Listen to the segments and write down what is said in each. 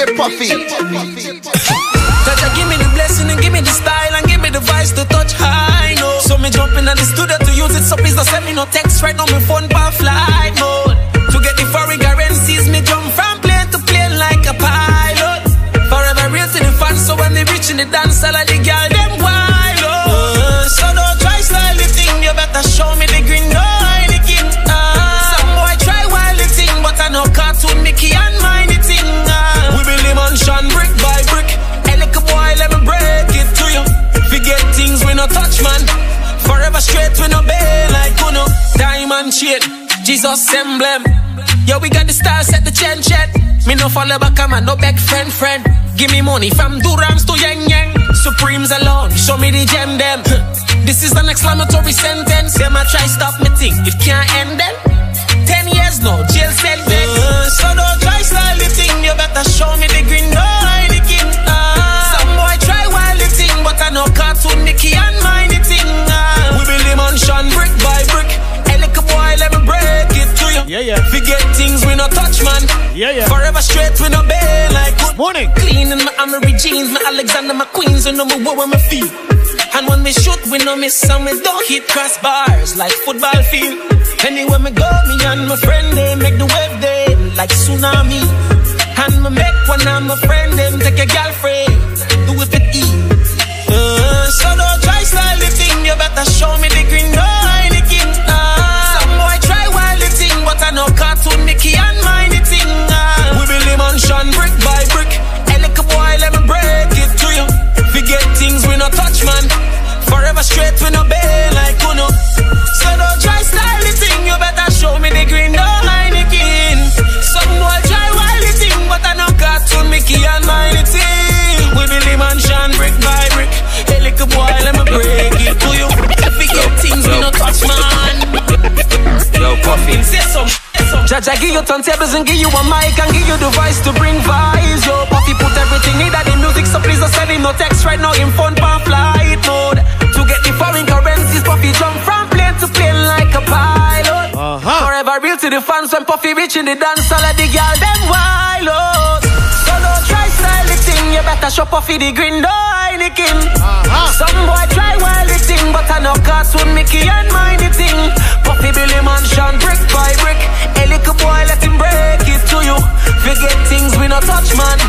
DJ Puffy. Cause give me the blessing and give me the style and give me the voice to touch high no. So me jump in the studio to use it so please don't send me no text right now my phone by flight mode. To get the foreign currencies me jump from plane to plane like a pilot. Forever real to the fans so when they reach in the dance all of the girl them Jesus emblem. Yo, we got the stars set the chen chen. Me no follow back, I'm a no back friend friend. Give me money from Durams to Yang Yang. Supremes alone, show me the gem them. This is an exclamatory sentence. Them I try stop me think it can't end then. Ten years no jail cell then. so don't try style the thing. You better show me the green no Heineken. Ah. Some boy try wild the thing, but I know cartoon Mickey and mine the thing. Ah. We build the mansion brick brick. Yeah, yeah. Forget things we no touch, man. Yeah, yeah. Forever straight, we no bail like good. Morning. Clean in my Amiri jeans, my Alexander McQueens, and know me what me feel. And when we shoot, we no miss and we don't hit crossbars like football field. Anywhere me go, me and my friend they make the wave day like tsunami. And me make one of my friend them take a girlfriend, Say some. Jaja give you turntables and give you a mic and give you the voice to bring vibes. Yo, Puffy put everything in that in music, so please don't send him no text right now in phone pan flight mode. To get the foreign currencies, Puffy jump from plane to plane like a pilot. Uh-huh. Forever real to the fans when Puffy reaching the dance, all of the girl them wild. oh. You better show Puffy the green no Heineken. Uh-huh. Some boy try wild the thing, but I know cartoon Mickey and mine the thing. Puffy Billy Mansion brick by brick. A little boy let him break it to you. Forget things we no touch man.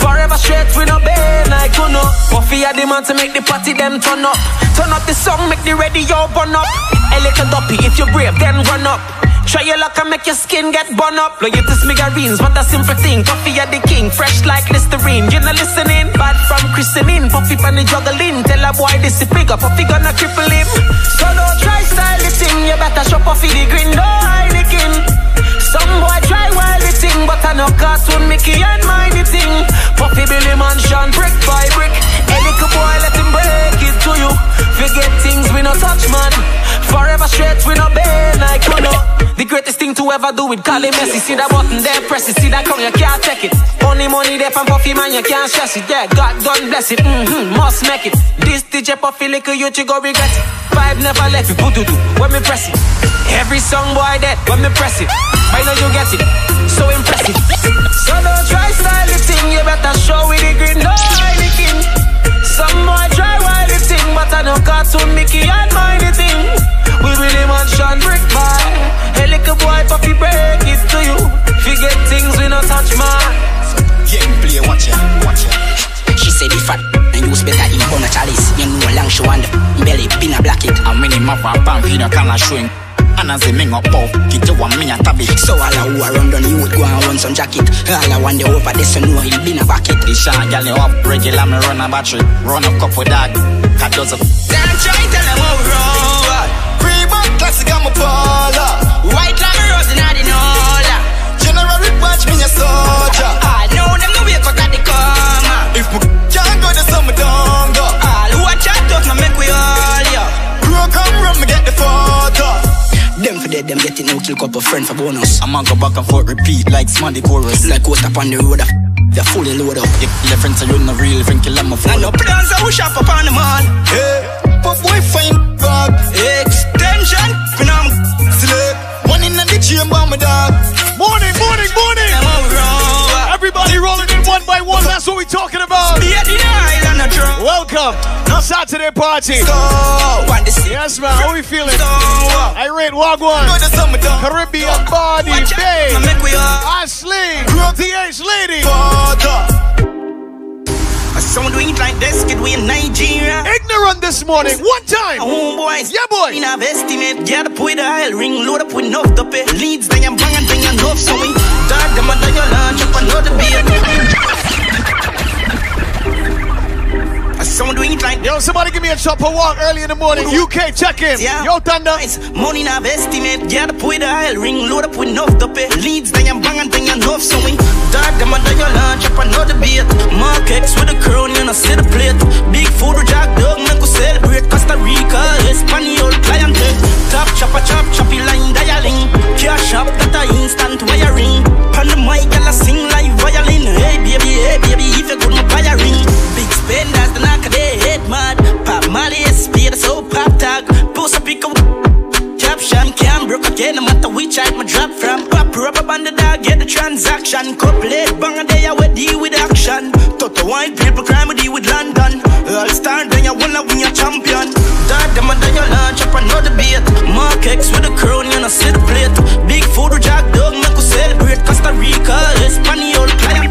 Forever straight we no bend like you know. Puffy are the man to make the party them turn up. Turn up the song, make the radio burn up. A little duppy, if you brave, then run up. Try your luck and make your skin get burn up. At this migarines, what a simple thing. Puffy are the king, fresh like Listerine. You're not listening? Bad from christening. Puffy pan the juggling. Tell a boy this is bigger. Puffy gonna cripple him. So don't try style the thing. You better show Puffy the green. No Heineken. Some boy try wild the thing, but I know cartoon Mickey and mine the thing. Puffy Billy Mansion, brick by brick. A little boy let him break it to you. Forget things we no touch, man. Forever straight, we no bail like you know. The greatest thing to ever do with call it Messi. See that button there, press it. See that come, you can't take it. Only money there from Puffy, man, you can't stress it. Yeah, God done bless it. Mm-hmm, must make it. This DJ Puffy, little you, you go regret it. Vibe never left it. Boo-doo-doo, when me press it. Every song boy dead, when me press it. I know you get it. So impressive. So don't try style the thing, you better show with the green. No Heineken. Some boy try wild the thing, but I know cartoon Mickey and fat and use better in on a chalice. You know long show and belly been a black it. I'm winning my pump, you know, kind of showing. And as a ming up puff, get you one me a tabby. So all a who around on you would go and run some jacket. All I want the over this, so know he'll be in a bucket. The shot gal you up, regular me run a battery. Run a couple dog, cat does a Damn try tell them how wrong. Pre-book classic, I'm a baller. White like a rose in the nola. General watch me a soldier. I know them no wake up at the coma. If my can't go, don't go. All who a chat tough, no make we all ya. Bro, come run me get the photo. Them for dead, them getting no kill couple friend for bonus. I'ma go back and forth, repeat like Smarty chorus. Like what up on the road, they're fully loaded up. Your, your friends are you not real, friend kill them a And fool. no plans are who shop up on the mall. Hey, but boy, fine bag. Extension, when I'm Slip. One in the chamber, my dog. Morning, morning, morning. Everybody rolling in one by one, that's what we're talking about. Welcome. To Saturday party. Yes, man. How we feeling? Irate Wagwan. Caribbean Body Bay. Ashley. DH Lady. Some do it like this, kid, we in Nigeria. Ignorant this morning. One time. Oh, Homeboys. Yeah, boy. In have estimate, get up with the oil ring, load up with enough to pay. Leads, then I'm banging, then I'm enough, so we dog them under your lunch up another beer. Someone doing it like Yo, somebody give me a chopper walk early in the morning. UK, check in. Yeah. Yo, Thunder. Money now estimate, get up with the oil ring, load up with enough to pay. Leads, then I'm banging, then I'm enough, so we dog them under your lunch up another beer. Mark X with a crown, you know, see the plate. Big food, jack dog, make we celebrate. Costa Rica, Espanol, clientele. Top chopper, chop, choppy line, dialing. Cash up, that a instant wiring. Pan the mic, and I sing like violin. Hey, baby, hey, baby, if you could my buy a ring. Spenders, the knock their head mad. Pop Molly, speed, so pop tag. A pick up. Caption can't broke again, no matter which side my drop from. Pop rubber band the dog, get the transaction. Couple bang a day, I will deal with action. Toto white people crime, we with London. All star, then you wanna win your champion. Dog them under your lunch, up another beat. Mark X with a crown, you know, see the plate. Big food, jack dog, make celebrate. Costa Rica, Espanol, client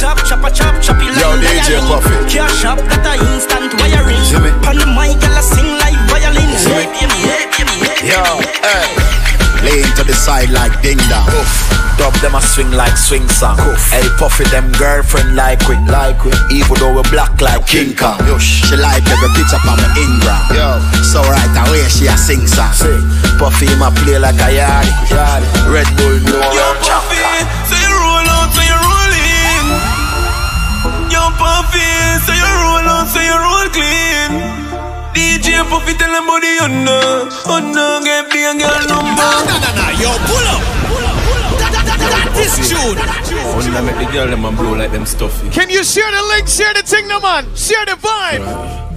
Top chopper, chop, choppy like Yo, DJ Puffy. Cash up, that a instant wiring. Pan the mic, I sing like violin. Hey, baby, hey, baby, hey. Yo, hey. Laying to the side like ding dong. Dub them a swing like swing song. Hey, Puffy them girlfriend like we, like we. Even though we black like King Kong. She like every picture on my Ingram. Yo. So right away she a sing song. Sing. Puffy ma play like a yardie. yardie. Red Bull no Yo, run Puffy, champion. say you roll out, say you roll in. Yo, Puffy, say you roll out, say you roll clean. DJ Puffy tell them body on no, on no, get be a girl number. Nah, nah, nah, nah. Yo, pull up. That is tune. Wanna oh, make the girl them a blow like them stuffy. Can you share the link? Share the thing, no man. Share the vibe.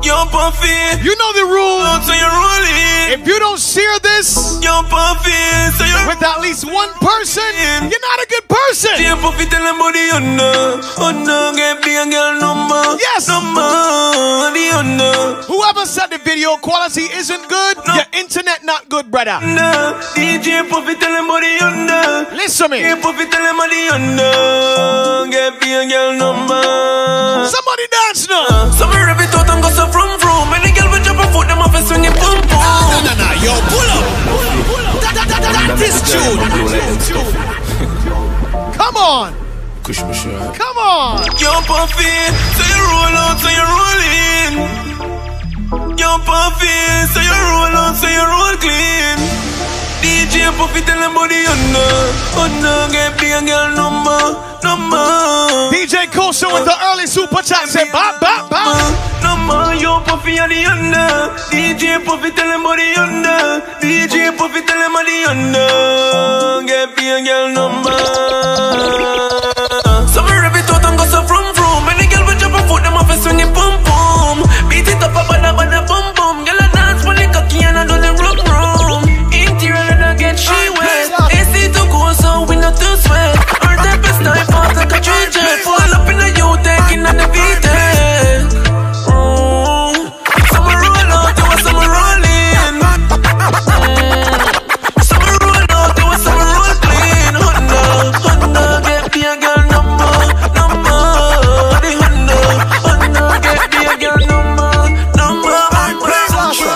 Yo, Puffy, You know the rule. out, say you roll in. If you don't share this Yo, Puffy, say you with at least one person, you're not a good person. DJ Puffy tell them body no, on no, get be a girl number. Yes. Number, the on no. Whoever said the video quality isn't good, your internet not good, brother. No, DJ Puffy tell them body on no. Listen to me. Hey, Puffy tell them body on no. Get be a girl. Somebody dance now. So me rip it out and go so from from. Any girl will drop a foot, them off and swing it boom boom. Ah, nah, nah, nah. Yo, pull up. That, that, that, that, that is tune. blow like them stuffy. Come on. Kush me sure. Come on. Yo, Puffy, say you roll out, say you roll in. Yo, Puffy, say you roll out, say you roll clean. DJ Puffy tell them body on oh no, on no, get be a girl number, number. DJ Kosa with the early super chat said eh, bop, bop, bop. Number, yo, Puffy on oh the under. DJ Puffy tell them body under. DJ Puffy tell them body under. Get be a girl number. So me rip it out and go so from from. Any girl will drop a foot, them off and swing it boom boom. Beat it up a bada bada boom boom. For the country jet. Fall up in the U taking on the beat. Mm. Some roll out, you want some rolling. Mm. Some roll out, you want some roll clean. Honda, Honda, get me a girl number, number. The Honda, Honda, get me a girl number, number.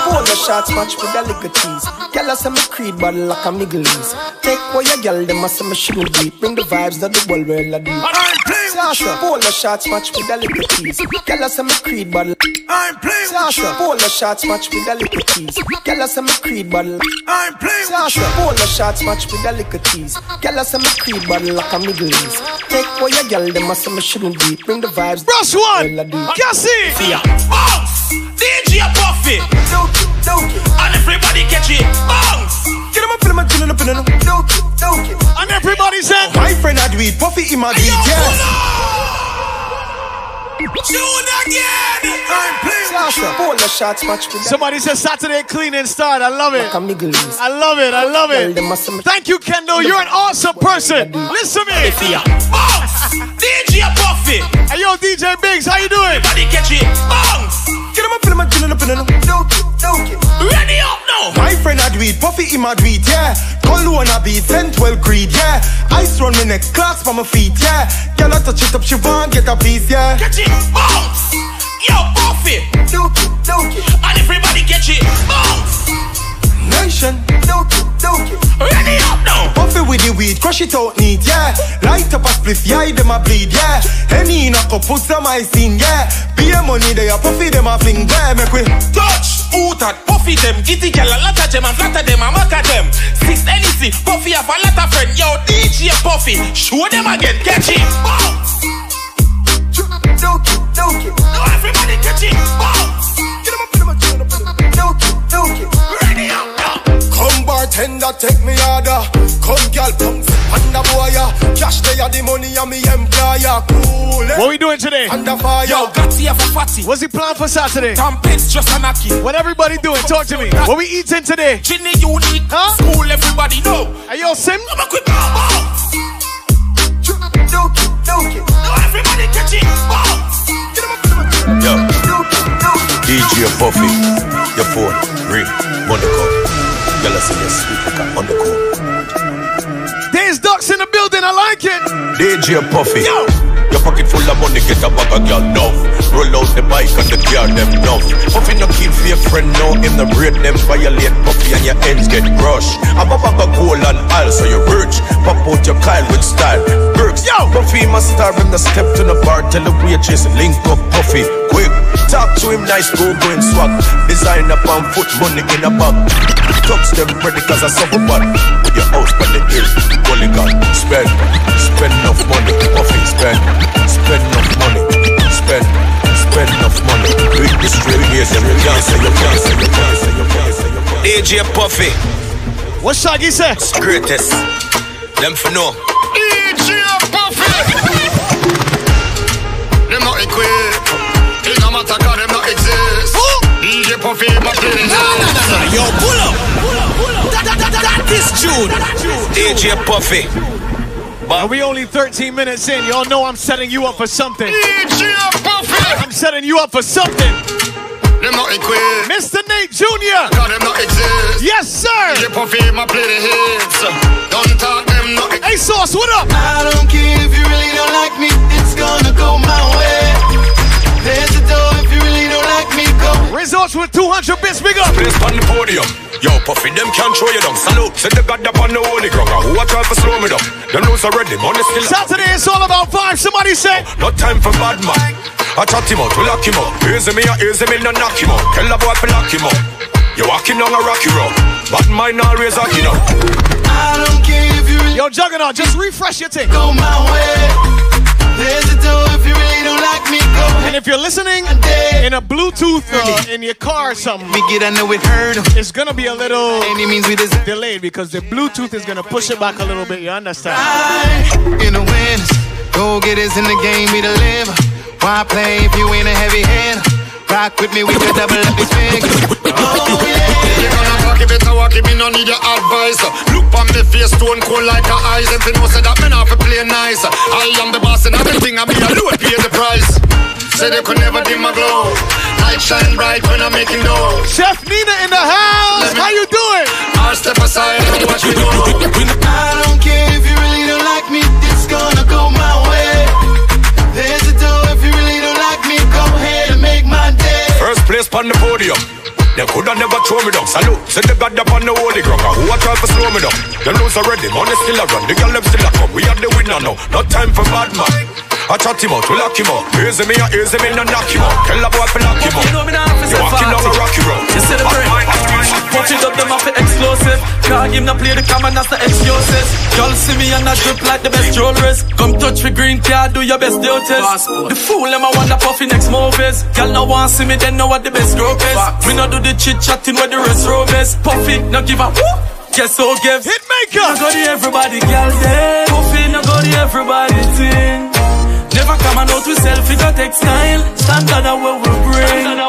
Hold the shots match with the liquor cheese. Girl, I say me creed bottle like a Middle East. Take what your girl, them I say me should beat. Bring the vibes that the world will do. Sasha, hold the shots match with the liquor cheese. Girl, I say me creed bottle. I'm playing with Sasha, hold the shots match with the liquor cheese. Girl, I say me creed bottle. I'm playing with Sasha, hold the shots match with the liquor cheese. Girl, I say me creed bottle like a Middle East. Take what your girl, them I say me shouldn't beat. Bring the vibes. Brush one. Well, I do. Cassie. Bounce. DJ Puffy. And everybody catch it. Bounce. Get him up in my chin up in the And everybody said, My friend had weed, Puffy in my Yo, beat, pull yes. up. Tune again. I'm playing with Sasha, shots match with somebody said Saturday cleaning start. I love it. like a Middle East. I love it. I love Girl, them I it. Thank you, Kendo. You're an awesome person. Listen to me. Bounce. DJ Puffy. Puffy. Hey, yo, DJ Biggs, how you doing? Everybody catch it. Bounce. Get him up, him up, put him up, Ready up now. My friend do it, Puffy him do it, yeah. Cologne a beat, Central Creed, yeah. Ice run me neck, clocks for my feet, yeah. Girl I touch it up, she want get a piece, yeah. Catch it. Bounce. Yo, Puffy. Dookie, dookie. And everybody catch it. Bounce. Nation, dookie, dookie. Ready up now. Puffy with the weed, crush it out neat, yeah. Light up a spliff, yeah, them a bleed, yeah. Henny in a cup, put some ice in, yeah. Beer money, they a puffy, them a fling, yeah. Make we touch. Who that Puffy them, Gitty girl, a lot of them, and flatter them, and mock at them. Six NEC, Puffy have a lot of friend. Yo, DJ Puffy, show them again, catch it. Bounce. dookie, dookie. Now everybody catch it. Bounce. Get him up, put him up, put him up, dookie. Ready up now. Come bartender, take me order. Come girl, come under boy. Cash they are the money and me employer. Cool. eh? What we doing today? Under fire. Yo, got here for fatty. What's the plan for Saturday? Tom Pitts just a knocky. What everybody doing? Talk to me. What we eating today? Ginny unique. Huh? School everybody know. Hey, yo, Sim. I'm a quick bounce. dookie, dookie. Now everybody catch it. Bounce. Get him up, put him up, Yo, dookie, dookie. DJ Puffy, your phone, ring, money come. Girl, I see you sweet like a honeycomb. There's ducks in the building. I like it. DJ Puffy, Yo. your pocket full of money, get a bag of girl, no. Roll out the bike and the car, them no. Puffy no keep for your friend, no. Him the break them violate Puffy and your ends get crushed. I'm a bag of gold and all, so you rich. Pop out your Kyle with style. Burks, Yo. Puffy must star him the step to the bar, tell the waitress, link up Puffy, quick. Talk to him nice, go go and swag. Design up on foot, money in a bag. Touch them ready cause I suffer bad. Your house by the hill, gully gun. Spend, spend enough money. Puffy, spend, spend enough money. Spend, spend enough money. Do this straight here, them you can't say, you can't say, you can't say, you can't say, you can't say. DJ Puffy, What Shaggy say? greatest. Them for know. DJ Puffy. Them not equipped. No matter them not exist. DJ Puffy, my play the hits. Yo, pull up. That, that, that, is June. DJ Puffy. Are we only 13 minutes in? Y'all know I'm setting you up for something. I'm setting you up for something. Not. Mr. Nate Jr. Not exist. Yes, sir. My. Don't talk them Hey, Sauce, what up? I don't care if you really don't like me, it's gonna go my way. Go. Results with 200 bits, bigger. up. Place on the podium. Yo, Puffy, them can't throw you down. Salute. Say the God up on the holy ground. Who a try to slow me down? Them lose already. Money still. Saturday is all about vibes. Somebody say. No time for bad man. I chat him out, we lock him up. Easy me, easy me, no knock him out. Tell the boy to lock him up. You walking on a rocky road. Bad mind always locking up. I don't care if you really Yo, Juggernaut, just refresh your thing. go my way. There's a door if you really don't me, go. And if you're listening in a Bluetooth uh, in your car or something, Me get under with hurt. it's gonna be a little Any means we deserve. delayed because the Bluetooth is gonna push it back a little bit. You understand? In the winners, go getters in the game, we deliver. Why play if you ain't a heavy hitter? Rock with me, we can double up these figures. Oh yeah. You gonna talk, you better walk, me no need your advice. Look on me face, stone cold like a ice. If you know say that me not fi play nice. I am the boss and everything I be alone pay the price. Say they could never dim my glow. Light shine bright when I'm making dough. Chef Nina in the house. How you doing? I'll step aside and watch me go. I don't care if you really don't like me, it's gonna go my way. There's a door if you really don't like me, go ahead and make my day. First place on the podium. They coulda never throw me down. Salute. Say the God up on the holy ground. Who a try to slow me down? Them lose already. Money still a run. The girl them still a come. We are the winner now. No time for bad man. I chat him out, we lock him out. Easy me, easy me, no knock him out. Tell the boy to lock him out. You know me now, You walking down a rocky road. You see the Bad brain. mind, bad mind. Punch it up, them off it explosive. Can't give no play the camera, that's the excuses. Y'all see me and I drip like the best jewelries. Come touch me green card, do your best duties. The fool, them I wonder puffy next movies. Y'all no want see me, then know what the best group is. We no do the chit chatting where the rest room is. Puffy, no give a whoop. Guess who gives? Hitmaker. No go to everybody, girl, yeah. Puffy, no go to everybody, thing. Never come and out with selfie, go take style. Standard of what we bring. We no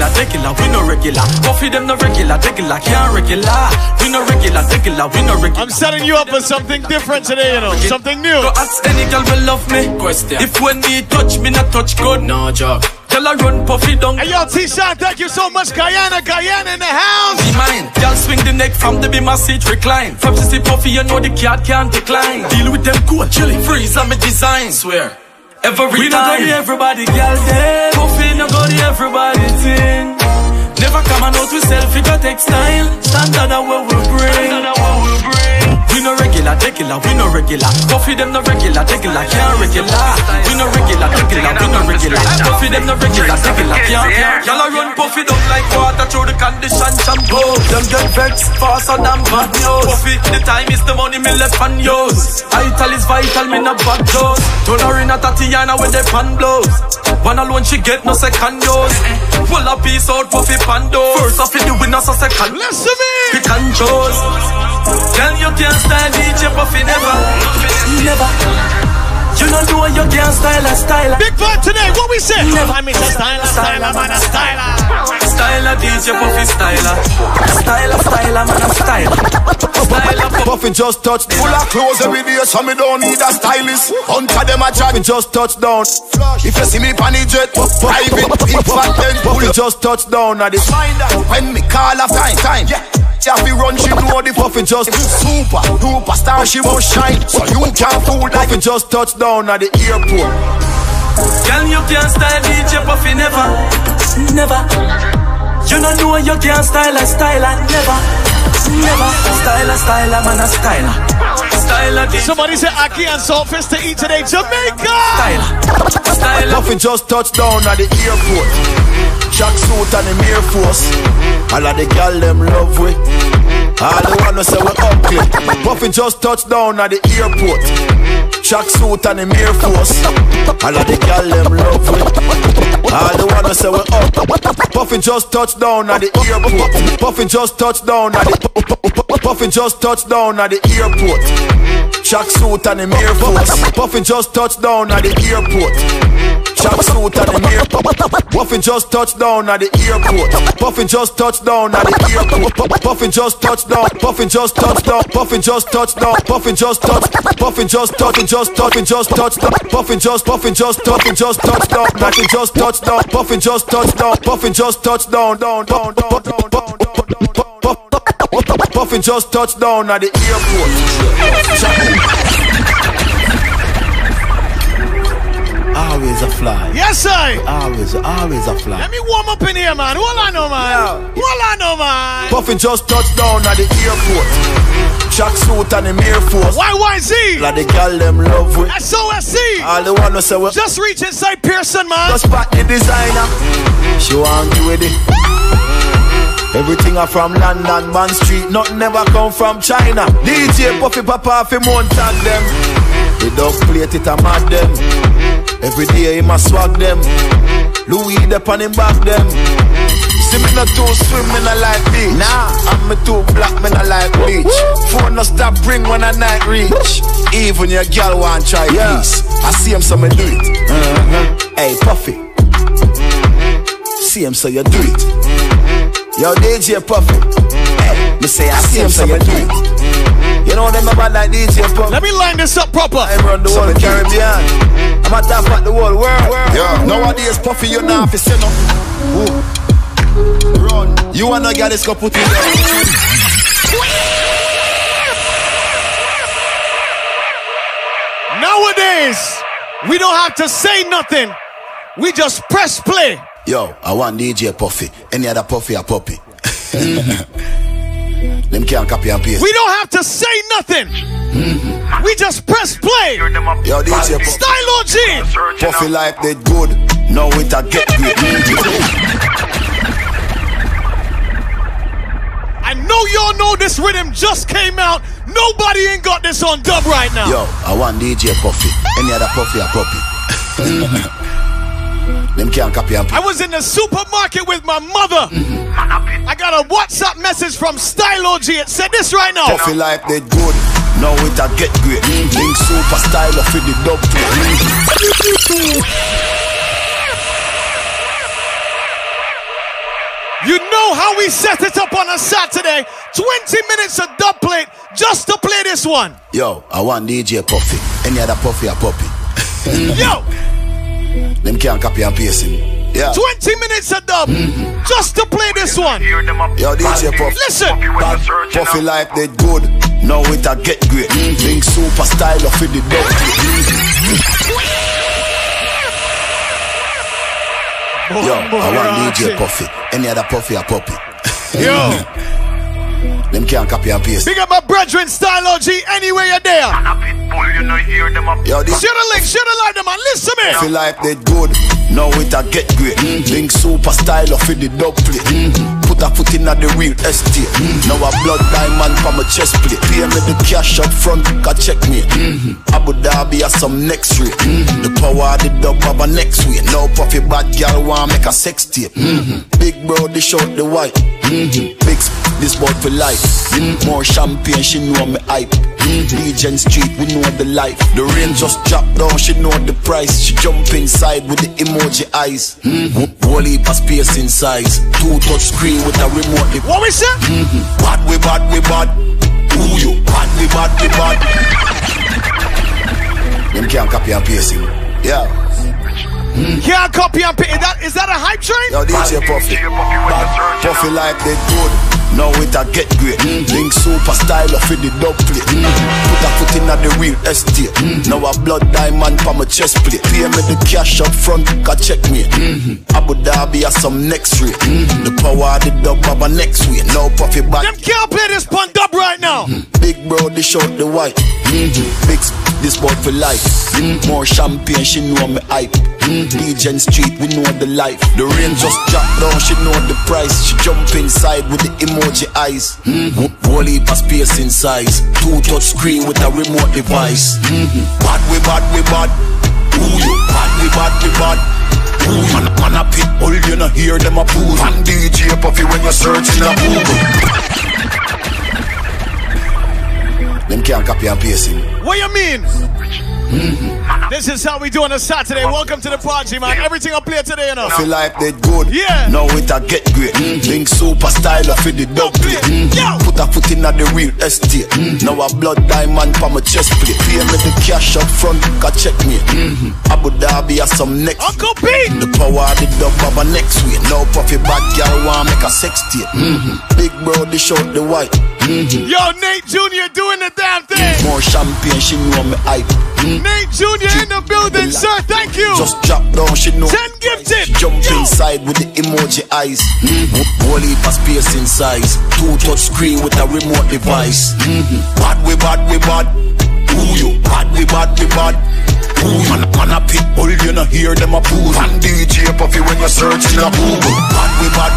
regular, regular, we no regular. Puff Puffy them no regular, regular, can't regular. We no regular, regular, we no regular. I'm setting you up for something different today, you know, something new. Go ask any girl will love me. Question. If when me touch me, not touch good. No joke. Tell her run puffy down. Hey yo, T-Shot, thank you so much, Guyana, Guyana in the house. Be mine. Girl swing the neck from the be my seat recline. From she see puffy, you know the cat can't decline. Deal with them cool, chilly, freeze on me design. Swear. Every we time. We no go to everybody, girl, then. Puffy no go to everybody, thing. Never come and out with selfie, go take style. Standard of what we bring. Regular, we no regular. Coffee them no regular, regular, can't regular. We no regular, regular, we no regular. Coffee them no regular, regular, can't, can't. Y'all run puffy down like water through the condition shampoo. Them get vexed faster than bad news. Puffy, the time is the money me left on yours. Vital is vital, me no bad dose. Turn her in a Tatiana with the pan blows. One alone she get no second dose. Pull a piece out puffy pando. First off in the winners a second. Listen me. Pick and choose. Girl you can't style DJ puffy never. Never. You know do you can't style a style. Big vibe today. What we say? Never. I mean, a styler, styler, man, a styler. Styler DJ puffy styler. Styler, styler, man a styler. Styler Puffy just touched Full of clothes every day so me don't need a stylist Hunter them a chat Me just touched down If you see me pan the jet Private Big fat then Puffy just touched down At the When me call a time time Yeah Chaffy run, she know the Puffy just super, super star, she must shine. So you can't fool that. Puffy just touched down at the airport. Girl, you can't style DJ Puffy never, never. You don't know you can't style a styler, never, never. Styler, styler, man a styler. Styler, Somebody said ackee and Saltfish to eat today, Jamaica. Styler, styler. Puffy just touched down at the airport. Jack suit and the Air Force. All of the gal them love we. All the wanna say we ugly. Puffy just touched down at the airport. Jack suit and the Air Force. All of the gal them love we. All the wanna say we ugly. Puffy just touched down at the airport. Puffy just touched down at the. Puffy just touched down at the airport. Jack suit and the Air Force. Puffy just touched down at the airport. Jack suit and the Air Puffy just touched down at the airport. Puffy just touched down at the airport. Puffy just touched down. Puffy just touched down. Puffy just touched down. Puffy just touched. Puffy just touched. Just Puffy just touched down. Puffy just Puffy just Puffy just touched down. Puffy just touched down. Puffy just touched down. Puffy just touched down. Down down down down down. Puffy just touched down at the airport. Always a fly. Yes, sir. Always, always a fly. Let me warm up in here, man. Hold on, no, man. Hold on, no, man. Puffy just touched down at the airport. Jack suit and the Air Force. YYZ. Like the gal them love with. SOSC. All the wanna say we Just reach inside Pearson, man. just spot the designer. She want you with it. Everything are from London, Bond Street, nothing ever come from China. DJ Puffy Papa fi mountain them. The dog plate it a mad them. Every day he must swag them. Louis dep on him back them. See me not too swim, me not like beach. Nah, I'm me too black, me not like beach. Phone no stop ring when a night reach. Even your girl want try peace. I see him so me do it. Uh-huh. Hey Puffy, see him so you do it. Yo, DJ Puffy. Hey, me say I see him, so you do it. You know them about like DJ Puffy. Let me line this up proper. I'm run the whole Caribbean. I'm a top at the whole world. Yeah, nowadays Puffy, you know if you say no. Ooh. Run. You wanna get this go put in there. Nowadays, we don't have to say nothing. We just press play. Yo, I want DJ Puffy. Any other Puffy a puppy. Them can't copy and paste. We don't have to say nothing. Mm-hmm. We just press play. Yo, DJ Puffy. Stylo G. Puffy life did good. Now it a get great. I know y'all know this rhythm just came out. Nobody ain't got this on dub right now. Yo, I want DJ Puffy. Any other Puffy a puppy. Them can't copy and I was in the supermarket with my mother. Mm-hmm. I got a WhatsApp message from Stylo G. It said this right now. Puffy life did good. Now it a get great. Link super style of the dub You know how we set it up on a Saturday. 20 minutes of dub plate just to play this one. Yo, I want DJ Puffy. Any other Puffy or Puppy. Yo! Them can't copy and paste him. Yeah. 20 minutes of dub just to play this one. Yo, DJ Puffy. Listen. Bad Puffy life did good. Now it a get great. Mm-hmm. Think super style of it the Yo, I want DJ Puffy. Any other Puffy or Puppy. Yo. Them can't copy and paste. Big up my brethren, Stylo G, anywhere you're there. Yo, this Share the link, share the light, man. Listen to me. Feel like they good. Now it a get great. Mm-hmm. Think super style of it the dub plate. Mm-hmm. Put a foot in at the real estate. Now a blood diamond from my chest plate. Pay me the cash up front, can check me. Mm-hmm. Abu Dhabi has some next rate. Mm-hmm. The power of the dub have a next way. Now puffy bad girl want make a sex tape. Mm-hmm. Big bro, they short the white. Big sp- this boy for life. More champagne, she know me hype. Legion Street, we know the life. The rain just dropped down, she know the price. She jump inside with the emoji eyes. Mm-hmm. Whole heap of space in size. Two touch screen with a remote. What we say? Mm-hmm. Bad we bad we bad. Who you? Bad we bad we bad. Them can't copy and paste him. Yeah. Mm-hmm. Can't copy and paste. Is that, is that a hype train? Yo, DJ Puffy. Bad Puffy like they good. Now it a get great. Mm. Link super style of it the dub plate. Mm. Put a foot in at the real estate. Mm. Now a blood diamond for my chest plate. Pay me the cash up front, can check me. Abu Dhabi has some next rate. The power of the dub have a next way. Now Puffy back. Them can't play this pun dub right now. Big bro, they short the white. Big sp- this boy for life. More champagne, she know me hype. Legion Street, we know the life. The rain just dropped down, she know the price. She jump inside with the emoji eyes. Mm-hmm. Whole heap of space in size. Two touch screen with a remote device. Mm-hmm. Bad we bad we bad. Who you? Bad we bad we bad. Who man, man a pit bull, you know hear them a pool. And DJ Puffy when you search in a Google. Them can't copy and paste him. What you mean? Mm-hmm. This is how we do on a Saturday. Welcome to the party, man. Everything I play today, you know. Feel like they good. Yeah. Now it a get great. Mm-hmm. Link super style of it the dub plate. Mm-hmm. Put a foot in at the real estate. Now a blood diamond for my chest plate. Pay me the cash up front, can check me. Abu Dhabi has some next. Uncle Pete. The power of the have a next week. Now puffy bad girl want make a sex tape. Big bro, they short the white. Yo, Nate Jr. doing the damn thing. More champagne, she know me hype. Nate Jr. in the building, sir. Thank you. Just drop down, she know. Ten gifted. She jump inside with the emoji eyes. Heap of space in size. Two touch screen with a remote device. Mm-hmm. Bad we bad we bad. Who you? Bad we bad we bad. Who man, man a pit bull, you know hear them a pool. And DJ Puffy when you search in a Google. Bad we bad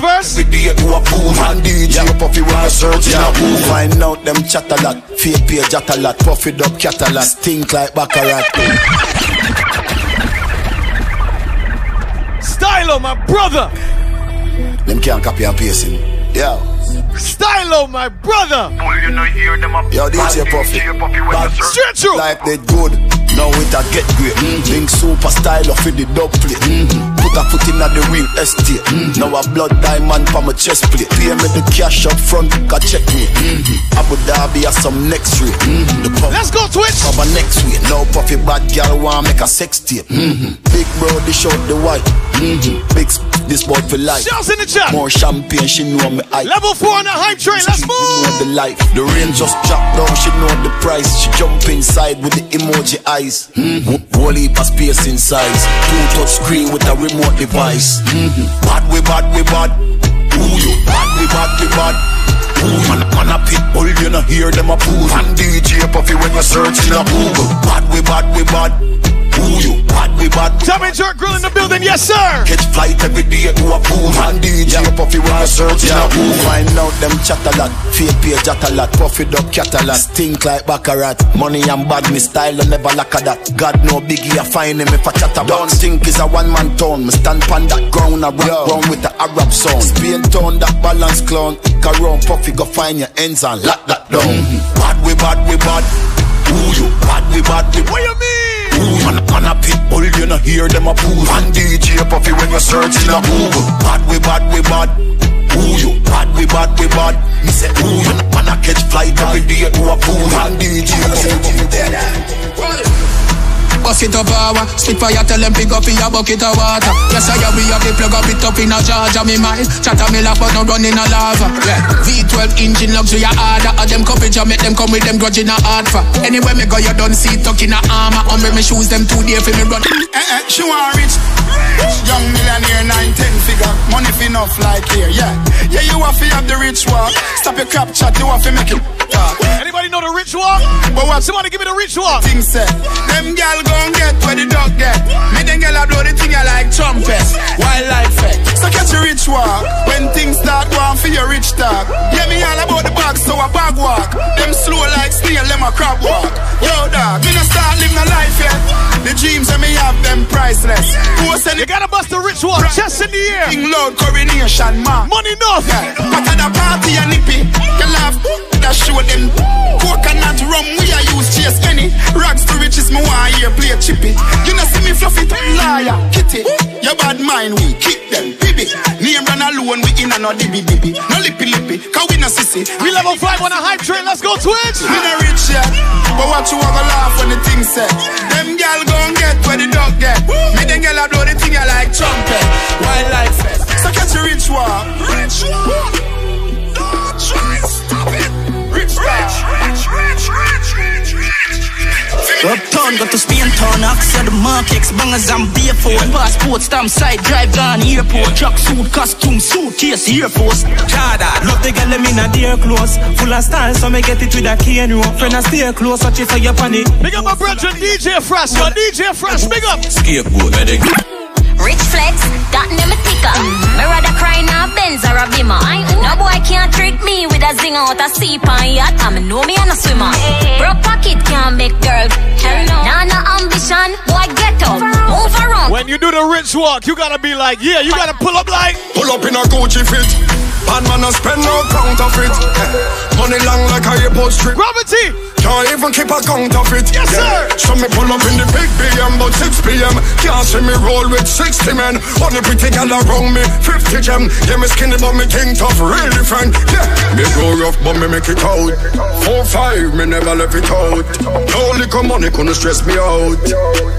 next verse? we be to a pool. And DJ Puffy when you search in a Google. Find out them chat a lot. Fake page chat a lot. Puffy up cat a lot. Stink like baccarat. Stylo, my brother. Them can't copy and paste him. Yeah. Stylo, my brother. Yo, DJ Puffy. Bad Straight through. Life they good. Now it a get great. Mm-hmm. Link super style of it the dub plate. Mm-hmm. Put a foot in at the real estate. Mm-hmm. Now a blood diamond for my chest plate. Pay me the cash up front, can check me. Abu Dhabi has some next rate. Pub Let's go, Twitch. have a next way. Now puffy bad girl want make a sex tape. Big bro, they short the white. Big sp- this boy for life. Shouts in the chat. More champagne, she know me hype. Level four on the hype train. Let's move. know the life. The rain just dropped down, she know the price. She jump inside with the emoji eyes. Hmm. Heap of space in size. Two touch screen with a remote device. Hmm. Bad we bad we bad. Who you? Bad we bad we bad. Who man, man a pit bull, you know hear them a pool. And DJ Puffy when you search in a Google. Bad we bad we bad. Who you? Bad we bad. Tommy Jerk Grill in the building. Yes, sir. Catch flight every day to a pool And DJ. Puffy when I search in a pool. Find out them chat a lot. Fake page chat a lot. Puffy cat Stink like baccarat. Money and bad me style and never lack of that. God no biggie I find him if I chat about. Don't think is a one man town. Me stand pan that ground a rap ground with the Arab sound. Spain town that balance clown. Caron Puffy go find your ends and lock that down. Mm-hmm. Bad we bad we bad. Who you? Bad we bad we What you mean? Ooh, man, man a pit bull, you know hear them a poo. One DJ Puffy when you're searching a Google. Bad we bad we bad. Ooh, you bad we bad we bad. Me say ooh, you man a catch flight every day to a pool. One DJ Puffy. Bust it up power, spit fire, tell them pick up in your bucket of water. Yes, I have we have the plug up it up in a charger, me mind. Chatter me laugh, but no run in a lava. Yeah. V12 engine luxury you are harder, of them coverage, I make them come with them grudge in a hard for. Anywhere me go, you don't see tuck in a armor. On me me shoes, them two day for me run. Eh, eh, she want rich. Young millionaire, nine, ten figure. Money fi enough like here, yeah. Yeah, you have to have the rich walk. Stop your crap chat, you have to make it talk. Anybody know the rich walk? But what? Somebody give me the rich walk. Thing said, them gal gon' get where the dog get. Me then gal a blow the thing I like trumpet. Wildlife effect. So catch a rich walk. When things start going for your rich talk. Yeah, me all about the bag, so a bag walk. Them slow like snail, them a crab walk. Yo, dog, me no start live my life yet. The dreams that me have, them priceless. You gotta bust the rich walk, chest in the air. King Lord coronation, man. Money enough. Yeah. Back at the party and nippy. Can laugh, that show them. Coconut rum, we are use chase any. Rags to riches, me want here play chippy. You know see me fluffy, liar, kitty. Your bad mind, we kick them, baby. Name run alone, we in a no dibby dibby. No lippy lippy, cause we no sissy. We level five on a hype train, let's go Twitch. Me no rich yet, but what you wanna laugh when the thing said. Them gal gon' get where the dog get. Me then gal a blow the thing I like trumpet. Wildlife fest, so catch a rich one. Uptown, got to Spain town, Axia the markets, bangers and beer phone. Passport, stamp side, drive down airport, truck suit, costume, suitcase, Air Force. Chada, love the girl, them in a dear clothes. Full of style, so me get it with a key and rope. Friend, I stay close, watch it for your panic. Big up my brother, DJ Fresh, yo, DJ Fresh, big up. Scapegoat, medic. Rich flex, got them a ticker. Me rather cry now Benz or a Bimmer. No boy can't trick me with a zing out a seep on yacht. I know me and a swimmer. Broke pocket can't make girl. Hell no. Nah, no ambition, boy get up, move around. When you do the rich walk, you gotta be like, yeah, you gotta pull up like. Pull up in a Gucci fit. Bad man a spend no counterfeit. Money long like a airport strip. Gravity. Can't even keep a counterfeit. Yes, sir. So me pull up in the big BM, but 6 p.m. Can't see me roll with 60 men. Only pretty gal around me, 50 gem. Yeah, me skinny, but me think tough, really friend. Yeah, me go rough, but me make it out. 4 5, me never left it out. No liquor money couldn't stress me out.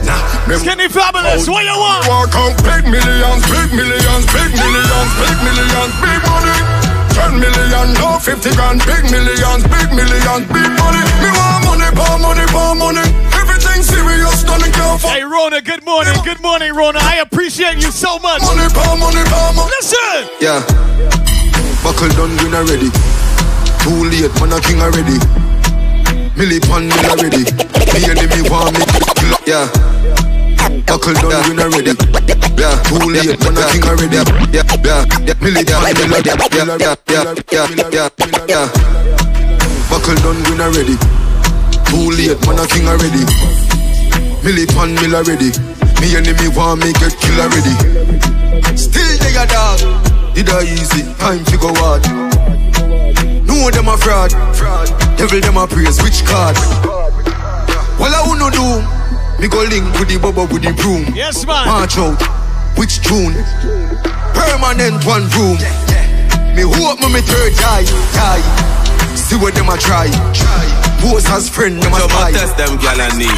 Nah, me Skinny fabulous, what you want? Walk out big millions, big millions, big millions, big millions, big money. 10 million, no 50 grand, big millions, big millions, big money. Me want money, power money, power money. Everything serious, done and careful. Hey, Rona, good morning, good morning, Rona. I appreciate you so much. Money, power money, power money. Listen. Yeah. Buckle done, win already. Too late, man, a king already. Millie pan mill already. Me enemy want me. Yeah. Buckle done, win already. Yeah. Too late, man, king already. Yeah, yeah, yeah. Yeah, yeah, yeah, yeah, yeah, yeah. Buckle done, win already. Too late, a king already. Millie pan mill already. Me enemy want me get kill already. Still they a dog. Did I easy? Time to go hard. Know them a fraud. Devil them a praise. Which card? Well I wanna do. Me go link with the bubble with the broom. Yes, man. March out. Which tune? Permanent one room. Me hope me me third eye. eye. See what them a try. Pose as friend them a Come spy. test them gal and need.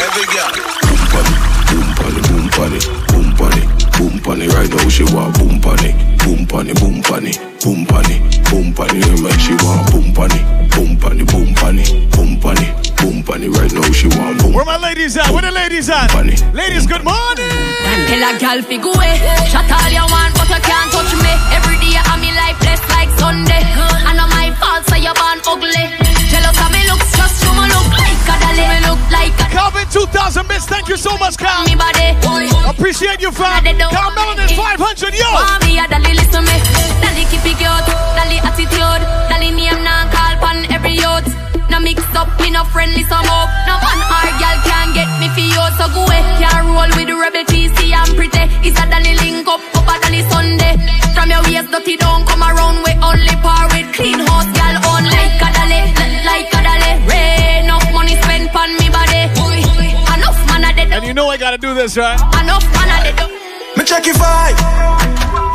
Every gal. Boom pon it, boom pon it, boom pon it, boom pon it. Right now she want boom pon it, boom pon it, boom pon it, boom pon it, boom pon it. Make she want boom pon it, boom pon it, boom pon it, boom pon it, boom pon it. Right now she want boom. Where my ladies at? Where the ladies at? Funny. Ladies, good morning. Tell a gal fi go away. Shut all you want, but you can't touch me. Every day I'm in life blessed like Sunday. And not my fault, so you born ugly. Jealous of me looks, just you me look like a dolly. Me look like a Calvin 2000 bits, thank you so much, Cal. Appreciate you, fam. Cal Melanin 500, yo. Me a dolly, listen me. Dolly keep it cute, dolly attitude, dolly name now call pon every youth. No mix up, me no friendly some up. No man or girl can get me for you, so go away. Can't roll with the rebel TC and pretty. It's a dolly link up, up a dolly Sunday. From your waist dirty don't come around we only par with clean house girl on Enough man a gotta do this, right? Enough man of the Me check your vibe.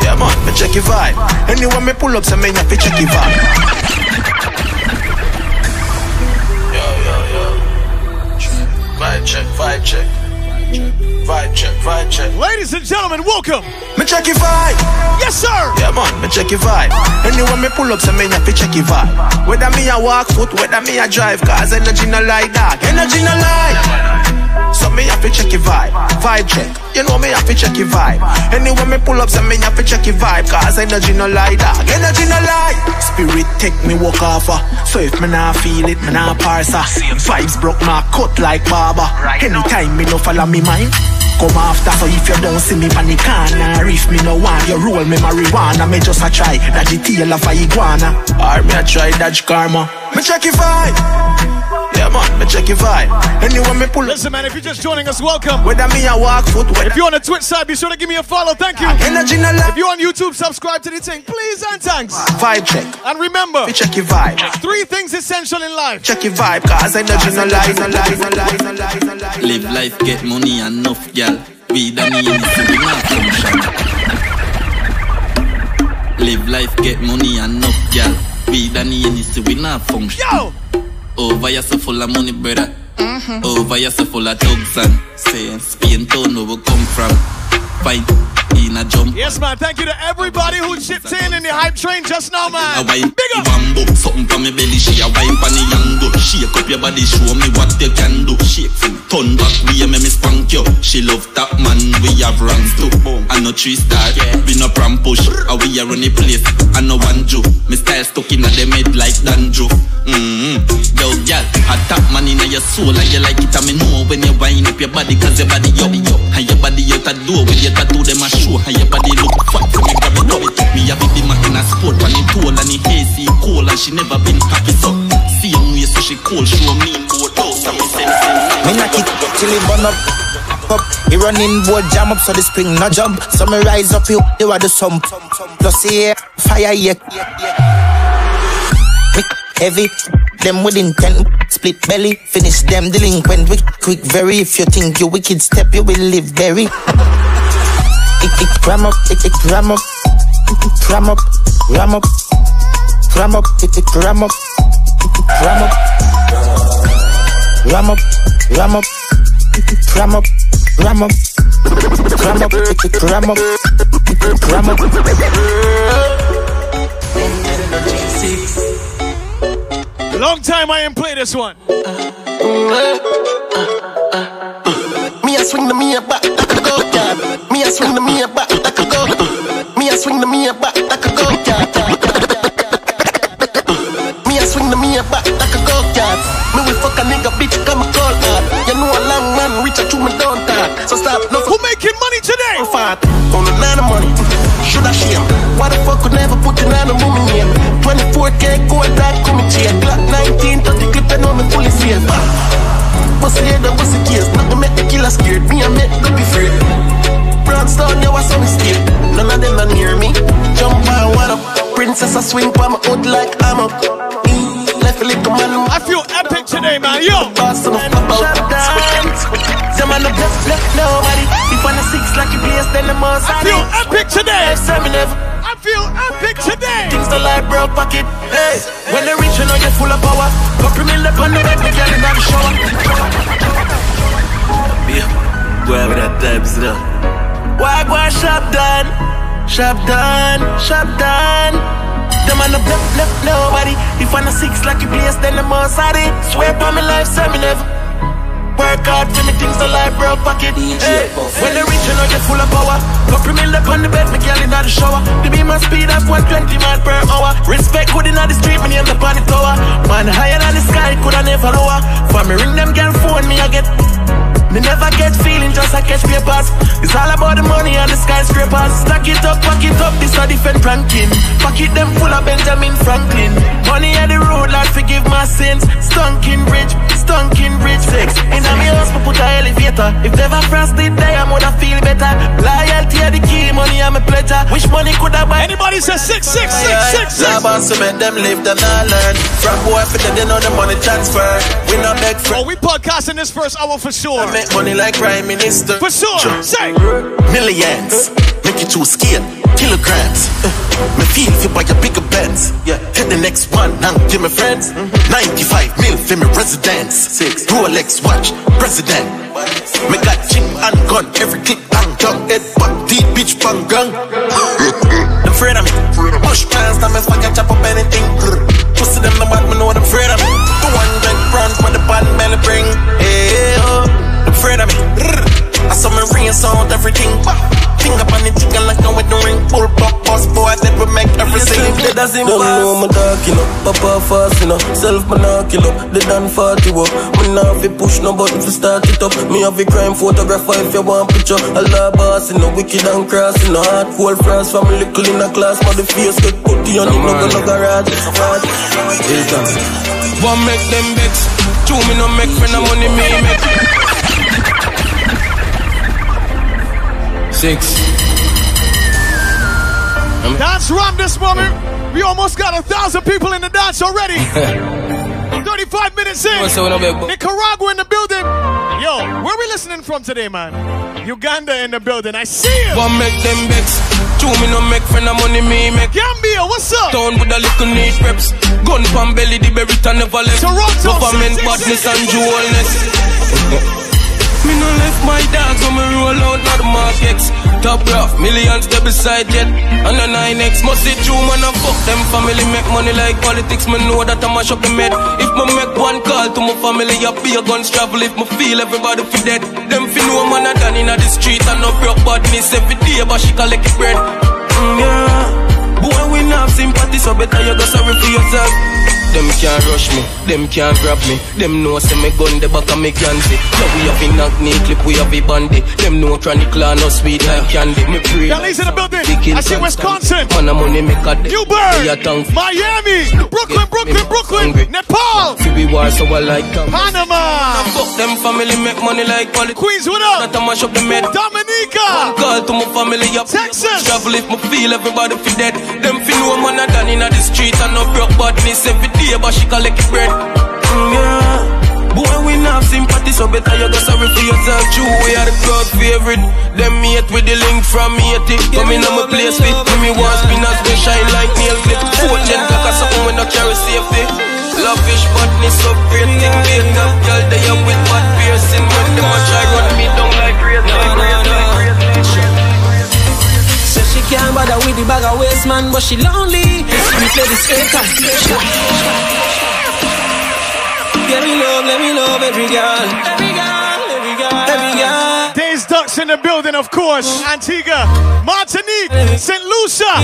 Yeah, man, me check your vibe. Anyone me pull up, say me have to check your vibe. Yo, yo, yo. Vibe check, vibe check. Vibe check, vibe check. Ladies and gentlemen, welcome. Me check your vibe. Yes, sir. Yeah, man, me check your vibe. Anyone me pull up, say me have to check your vibe. Whether me a walk foot, whether me a drive, cause energy no lie, dog. Energy no lie. So me have to check your vibe. Vibe check. You know me have to check your vibe. Anyway me pull up, so me have to check your vibe. Cause energy no lie, dog. Energy no lie. Spirit take me walk off. uh. So if me nah feel it, me nah parse. uh. Vibes broke, my cut like barber. Anytime me no follow me mind. Come after, so if you don't see me pan the corner If me no want you roll me marijuana Me just a try, dodge the tail of a iguana Or me a try dodge karma Me check your vibe Yeah man, me check your vibe Anyway me pull Listen man, if you're just joining us, welcome. Whether me a walk foot, whether If you're on the Twitch side, be sure to give me a follow. Thank you. Energy no. If you're on YouTube, subscribe to the thing, please and thanks. Vibe check And remember, Me check your vibe three things essential in life. Check your vibe Cause energy no lie, no lie, no lie, no lie, no lie Live life, get money, enough, gal. We done in the we not function. Live life, get money, and enough, gal. We done in the we not function. Yo! Over so full of money, brother. Over you so full of thugs and saying Spain town where we come from. Fine, in a jump. Yes, man. Thank you to everybody who chipped in in the hype train just now, A man. Big up. one something from me belly. She a wine pan the yango. Shake up your body, show me what you can do. Shake from turn back, we a me me spank you. She love that man, we have ranks too. I no three star, we no pram push. A we a run the place, I no one Joe. Me style stuck in a them head like dandruff. Mm-hmm. Yo, girl, a top man in your soul, and you like it. I me know when you wind up your body, cause your body up, and your body out the door with your tattoo them a show, and your body look fat. So me grab it up, me a big the man in a sport, when it tall and it hazy, cold, and she never been happy so. Same way, so she cold, show me board house, and me send. Me knock it till it burn up. Up, he running board jam up so the spring no jump. So me rise up, you you are the sump. Plus here fire yeah. Me heavy, them with intent. Split belly, finish them delinquent. Wick, quick, very. If you think you wicked step, you will live very. Ick, ick, ram up, ick, ick, ram up, ick, ick, ram up, ram up, ram up, ick, ick, ram up, ick, ick, ram up, ram up, ram up, ick, ick, ram up, ram up, ram up, ick, ick, ram up, ick, ick, ram up. Long time I ain't play this one. Me a swing the me a back like a go yard. Me a swing the me a back like a go. Me a swing the me a back like a go. Me a swing the me a back like a go. Me we fuck a nigga bitch come a call hard. You know a long man reach out to me don't talk. So stop no Who making money today? fat on the nine of money. Should I shame? Why the fuck could never put the nine on woman name? 24k gold that come in chain. Glock 19 30 clip and on me fully safe. The head and the case? Nothing make the killer scared. Me and make them be afraid. Brownstone, you was on mistake. None of them are near me. Jump on one up. Princess, I swing by my hood like I'm up. Mm, left a little man. I feel epic today, man. Yo! Boss on the flip out. Them man no bluff, bluff, nobody. If on the six like you place, then the most I feel epic today. Next time you never. I feel epic today. Things don't like broke pocket. Hey, when they reach, you know you're full of power. Couple mil up on the bed, me girl in the shower. Yeah, go have that types now. Why go shop done? Shop done, shop done. Them man no bluff, bluff, nobody. If on the six you place, then the most of it. Swear on my life, say me never. Work hard for me things like broke pocket. Hey, when they reach, you know you're full of power. Couple mil up on the bed, me girl in the shower. The beam my speed of 120 mile per hour. Respect good in the street, me name the on the tower. Man higher than the sky, coulda never lower. For me ring them girl phone, me I get. Me never get feeling, just I catch papers. It's all about the money and the skyscrapers. Stack it up, pack it up, this a different ranking. Pocket them full of Benjamin Franklin. Money at the road, Lord, forgive my sins. Stunking rich, stunking rich. Six. In a me house, my put a elevator. If never frosted day, I'm gonna feel better. Loyalty are the key, money I'm a pleasure. Which money could I buy? Anybody say six, six, six, six, six. Love and so make them live, them not learn. From boy for they know the money transfer. We not beg for. Oh, we podcasting this first hour for sure. I make money like prime minister. For sure. Say. Millions. Make you choose scale. Kilograms. Uh, me feel if you buy a bigger Benz. Yeah. Hit the next one and give me friends. Mm-hmm. 95 mil for me residence. Six. Rolex watch. President. Me got chip and gun. Every click and gun. Head back. Deep bitch bang gun. them afraid of me. Push plans. Now me fuck chop up anything. Pussy them no bad. Me know them afraid of me. The one drink front when the band belly bring. Hey, oh. Afraid of me. I saw me ring sound everything. Finger on the chicken like no with the ring. Pull pop boss boy that will make everything. Don't know my dark, you know. Papa fast, you know. Self monocular. They done 40 up. Me now fi push no button fi start it up. Me have a crime photographer if you want picture. A law boss, you know. Wicked and cross, you know. Hard cold frost from little in a class. But the face get putty on it. No go no garage. One make them vex. Two me no make friend of money me make. Six. Dance run this moment. We almost got a thousand people in the dance already. 35 minutes in. Nicaragua in the building. Yo, where we listening from today, man? Uganda in the building. I see you. One make them vex. Two me no make friend of money me make. Gambia, what's up? Town with a little neat reps. Gun pan belly, the berry never left. Toronto, Government six, badness six, and six. jewelness. No left my dogs when me roll out not the markets. Top rough, millions they beside yet. And the 9X must see true man and fuck them family make money like politics. Me know that I mash up the med. If me make one call to my family, I be a guns travel. If me feel everybody fi dead, them fi know man a done inna the street and no broke badness every day, but she collect it bread. Mm, yeah. Boy, we not sympathy, so better you go sorry for yourself. Them can't rush me, them can't grab me. Them know say me gun the back of me candy. Yeah, we have a knock knee clip, we have a bandy. Them know chronic clan no sweet like candy. Me pray. Dally's in the building. I see Wisconsin. Man, a money make a Newburgh, Miami, Brooklyn, Brooklyn, Brooklyn, Nepal, Fi be war so I like them. Panama. Fuck them family make money like politics. Queens, what up? That I mash up the med. Dominica. One call to my family up. Texas. Travel if me feel everybody fi dead. Them fi know man a done inna the street and no broke badness every day, but she collect it bread. Mm, yeah. Boy, we not sympathy, so better you go sorry for yourself. True, we are the crowd favorite. Them mate with the link from me at it. Come in on my place with me, me want spinners, they shine like nail clip. Four gen clock or something when I carry safety. Lavish badness, upgrade thing, big up, girl, they up with bad piercing. When them a try run me down like razor. Can't with the bag of waste man, but she lonely. We play the skater. Let me love, let me love every girl. Every girl, in the building, of course. Antigua, Martinique, St. Lucia,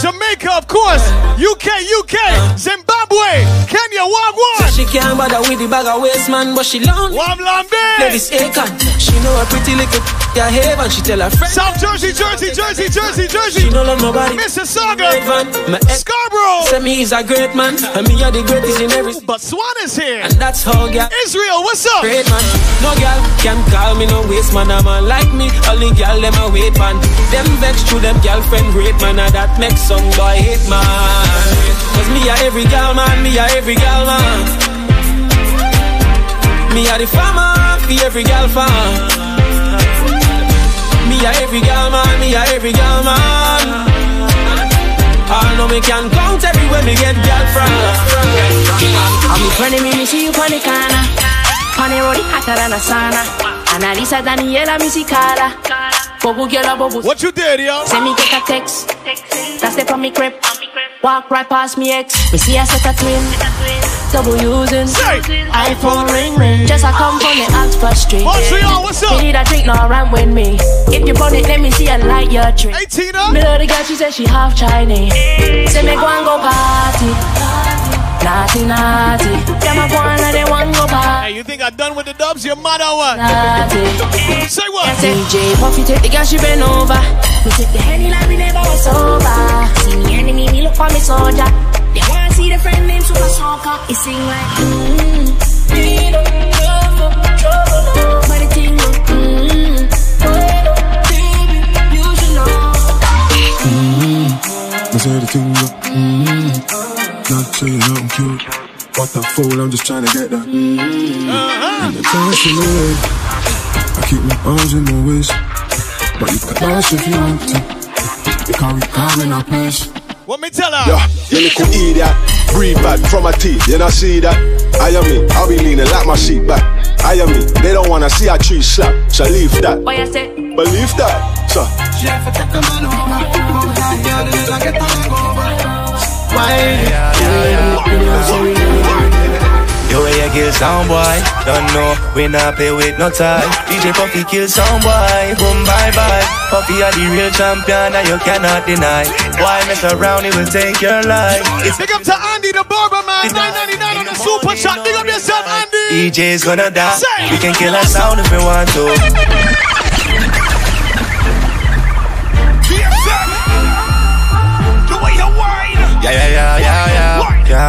Jamaica, of course. UK, UK, Zimbabwe, Kenya, Wagwan. She can't bother with the bag of waste man, but she lonely. Play this Akon. She know a pretty little yeah, haven. She tell her friends. South Jersey, Jersey, Jersey, Jersey, Jersey. She don't love nobody. Mississauga, Scarborough. Say me is a great man, and me are the greatest in every. But Swan is here. And that's how girl. Israel, what's up? Great man. No girl can call me no waste man. A man like me, only girl them a wait man. Them vex to them girlfriend rate man, and that makes some boy hate man. Cause me a every girl man, me a every girl man. Me a the farmer, be every girl farm. Me a every girl man, me a every girl man. I know me can count everywhere me get girl from. I'm friendly me, me see you on the corner. On the road, hotter than a sauna. Analisa Daniela, Carla. Bobo girl, bobo. What you did, yo? Send me get a text. That's the from me crib. Walk right past me ex. Me see a set of twin. Double using. iPhone ring ring. Just a come from the Oxford Street. Montreal, what's up? Me need a drink, no rant with me. If you burn it, let me see a light your tree. 18 up. Me love the girl, she said she half Chinese. Say me go and go party. Naughty, naughty. Them a go and they want go back. Hey, you think I'm done with the dubs? You mad or what? Naughty. Say what? Say. DJ Puffy take the girl, she bend over. We take the handy like we never was over. See me enemy, me look for me soldier. They wanna see the friend named Super Soccer. It sing like. Mm-hmm. We don't trouble, trouble, no. But the thing look. Mm-hmm. I mm-hmm. said the thing, mm-hmm. Not saying I'm cute, but the fool, I'm just trying to get that. Mm-hmm. And the time she made, I keep my arms in my waist, but you can dance if you want to. Because we come in our place. What me tell her? Yeah, you little idiot. Breathe back from my teeth, you not see that? I am me, I'll be leaning like my seat back. I am me, they don't wanna see a tree slap, so leave that. What you say? Believe that, so. Yo, way you kill some boy, don't know, we not play with no tie. DJ Puffy kill some boy, boom bye bye. Puffy are the real champion and you cannot deny. Why mess around, it will take your life. It's Big up to Andy the Barber Man, 999 on the super chat. Big up yourself, Andy. DJ's gonna die. Say. We can kill our sound if we want to.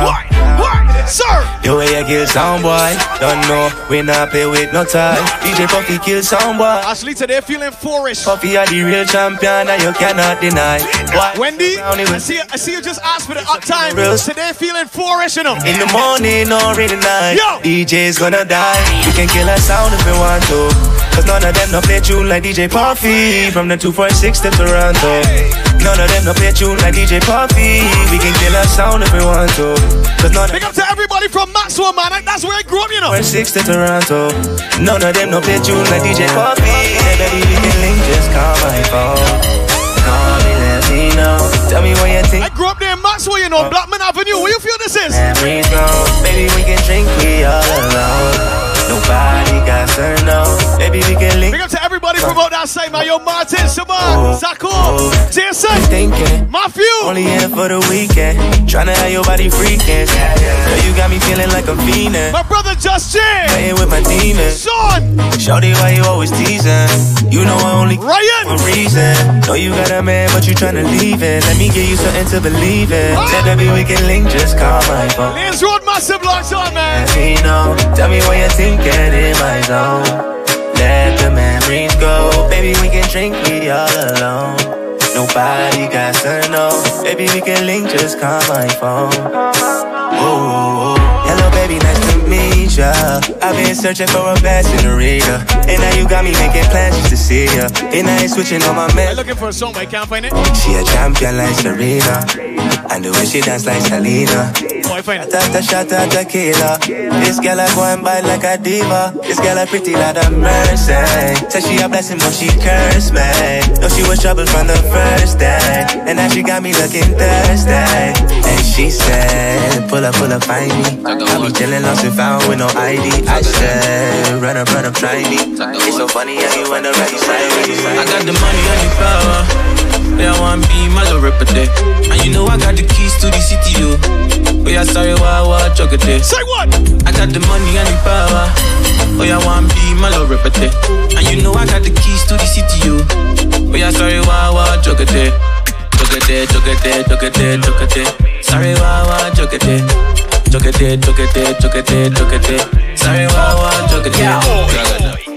Yeah. yeah. Sir. Yo, way you kill some boy, don't know, we not play with no time. DJ Puffy kill some boy. Ashley today feeling foolish. Puffy are the real champion and you cannot deny. Why? Wendy, I see, I see you just asked for the uptime. Today feeling foolish, you know. In the morning or in the night, Yo. DJ's gonna die. We can kill our sound if we want to. Cause none of them no play tune like DJ Puffy from the 246 to Toronto. None of them no play tune like DJ Puffy. We can kill our sound if we want to. Cause none Big up to everybody from Maxwell, man. That's where I grew up, you know. 246 to Toronto. None of them no play tune like DJ Puffy. Hey, baby, we can link, just call my phone. Call me, let me know. Tell me what you think. I grew up there in Maxwell, you know, Blackman Avenue. Where you feel this is? Memories gone. Baby, we can drink, we all alone. Nobody got to know. Baby, we can link. Big up to everybody from out that side, man. Yo, Martin, Saban, oh, Zako, oh. Jason, Thinking. Matthew. Only here for the weekend. Tryna have your body freaking. Girl, you got me feeling like I'm fiending. My brother Just Jay. Playing with my demons. Sean. Shorty, why you always teasing? You know I only Ryan. one reason. Know you got a man, but you tryna leave it. Let me give you something to believe in. Ah. Said baby, we can link, just call my phone. Liz Road Massive Locks on, man. Let me know. Tell me what you're thinking in my zone. Let the memories go. Baby, we can drink, we all alone. Nobody got to know. Baby, we can link, just call my phone. Ooh, hello, baby, nice to meet ya. I've been searching for a best senorita. And now you got me making plans just to see ya. And I ain't switching on my I'm man. looking for a song, but I can't find it. She a champion like Serena. And the way she dance like Selena. I find it. Tata shata tequila. This girl I go and bite like a diva. This girl I pretty like a mercy. Say she a blessing, but she cursed me. Know she was trouble from the first day. And now she got me looking thirsty. And she said, pull up, pull up, find me. I be chillin' lost and found with no ID. I said, run up, run up, try me. It's so funny how you end up right beside me. I got the money and the power. Yeah, I want be my little ripper there. And you know I got the keys to the city, yo. Oh, yeah, sorry, why, why, juggle there. Say what? I got the money and the power. Oh, yeah, I want be my little ripper there. And you know I got the keys to the city, yo. Oh, yeah, sorry, why, why, juggle there. Juggle there, juggle there, juggle there, juggle there. Sorry, why, why, juggle there. Juggle there, juggle there, juggle there, juggle there. Sorry, why, why, there. Juggle there.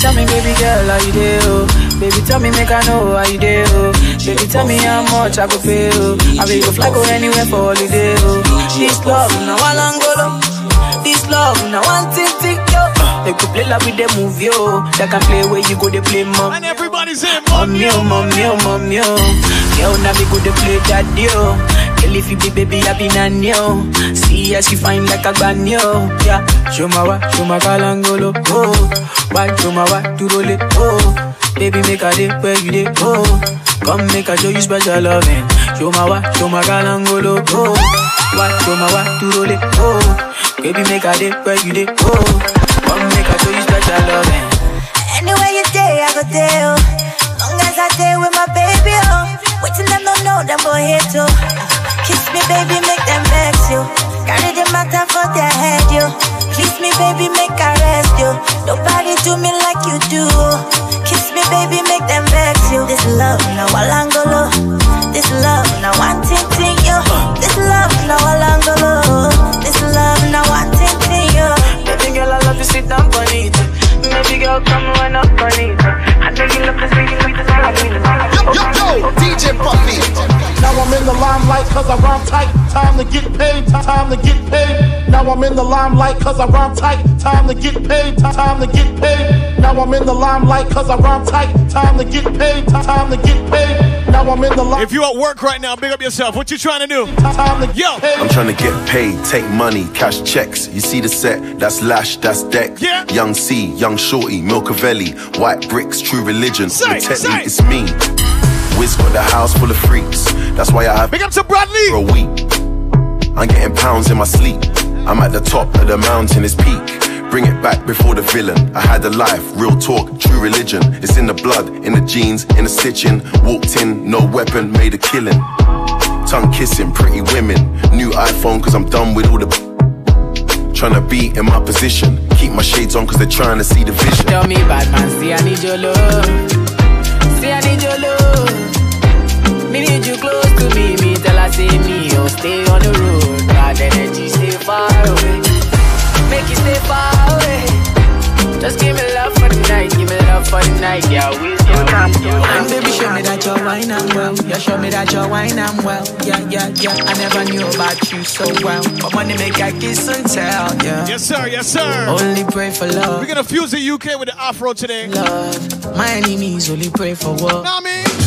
Tell me, baby girl, how you do? Oh? Baby, tell me, make I know how you do. Oh? Baby, tell me how much I could pay. Oh? I will go fly go anywhere for holiday. Oh? This love, now long go low. This love, now one thing, thing, yo. They could play like with the movie, yo. They can play where you go, they play mom. And everybody's saying, Mom, yo, mom, yo, mom, yo. Girl, now we go to play daddy, yo. Girl, if you be baby, I be yo. See how she find like a banyo, yeah. Show my wa, show my kalangolo, oh. Why, show my wa, to roll it, oh. Baby, make a day where you day, oh. Come make a show you special loving. Show my wa, show my kalangolo, oh. Why, show my wa, to roll it, oh. Baby, make a day where you day, oh. Come make a show you special loving. Anywhere you day, I go there. oh. Long as I day with my baby, oh. Waiting them don't know them boy here too. Oh. Me, baby, make them vex you. Carry the matter for their head, you. Kiss me, baby, make I rest you. Nobody do me like you do. Kiss me, baby, make them vex you. This love, now Walangolo. This love, now one ting ting, yo. This love, now Walangolo. This love, now one ting ting, yo. Baby girl, I love to sit down on it. Baby girl, come run up on it. I know you love to see you with the Yo, yo, yo, DJ Puffy. Now I'm in the limelight cause I rhyme tight. Time to get paid, time to get paid. Now I'm in the limelight cause I rhyme tight. Time to get paid, time to get paid. Now I'm in the limelight cause I rhyme tight. Time to get paid, time to get paid. Now I'm in the limelight. If you at work right now, big up yourself. What you trying to do? Time to Yo! I'm trying to get paid, take money, cash checks. You see the set, that's Lash, that's Deck. Yeah. Young C, Young Shorty, Milcavelli, White Bricks, True Religion. Say, the say. it's me. Wiz got the house full of freaks. That's why I have Big up to Bradley for a week. I'm getting pounds in my sleep. I'm at the top of the mountain, it's peak. Bring it back before the villain. I had a life, real talk, true religion. It's in the blood, in the jeans, in the stitching. Walked in, no weapon, made a killing. Tongue kissing, pretty women. New iPhone, cause I'm done with all the. Trying to be in my position. Keep my shades on, cause they're trying to see the vision. Tell me, bad man, see I need your love. See I need your love. Stay on the road. Bad energy, stay far away. Make you stay far away. Just give me love for the night, give me love for the night, yeah. We And baby, show me that you're wine and well. Yeah, show me that you're wine and well. Yeah, yeah, yeah. I never knew about you so well. But money make I kiss and tell, yeah. Yes, sir, yes, sir. Only pray for love. We're gonna fuse the UK with the Afro today. Love. My enemies only pray for what? Know me?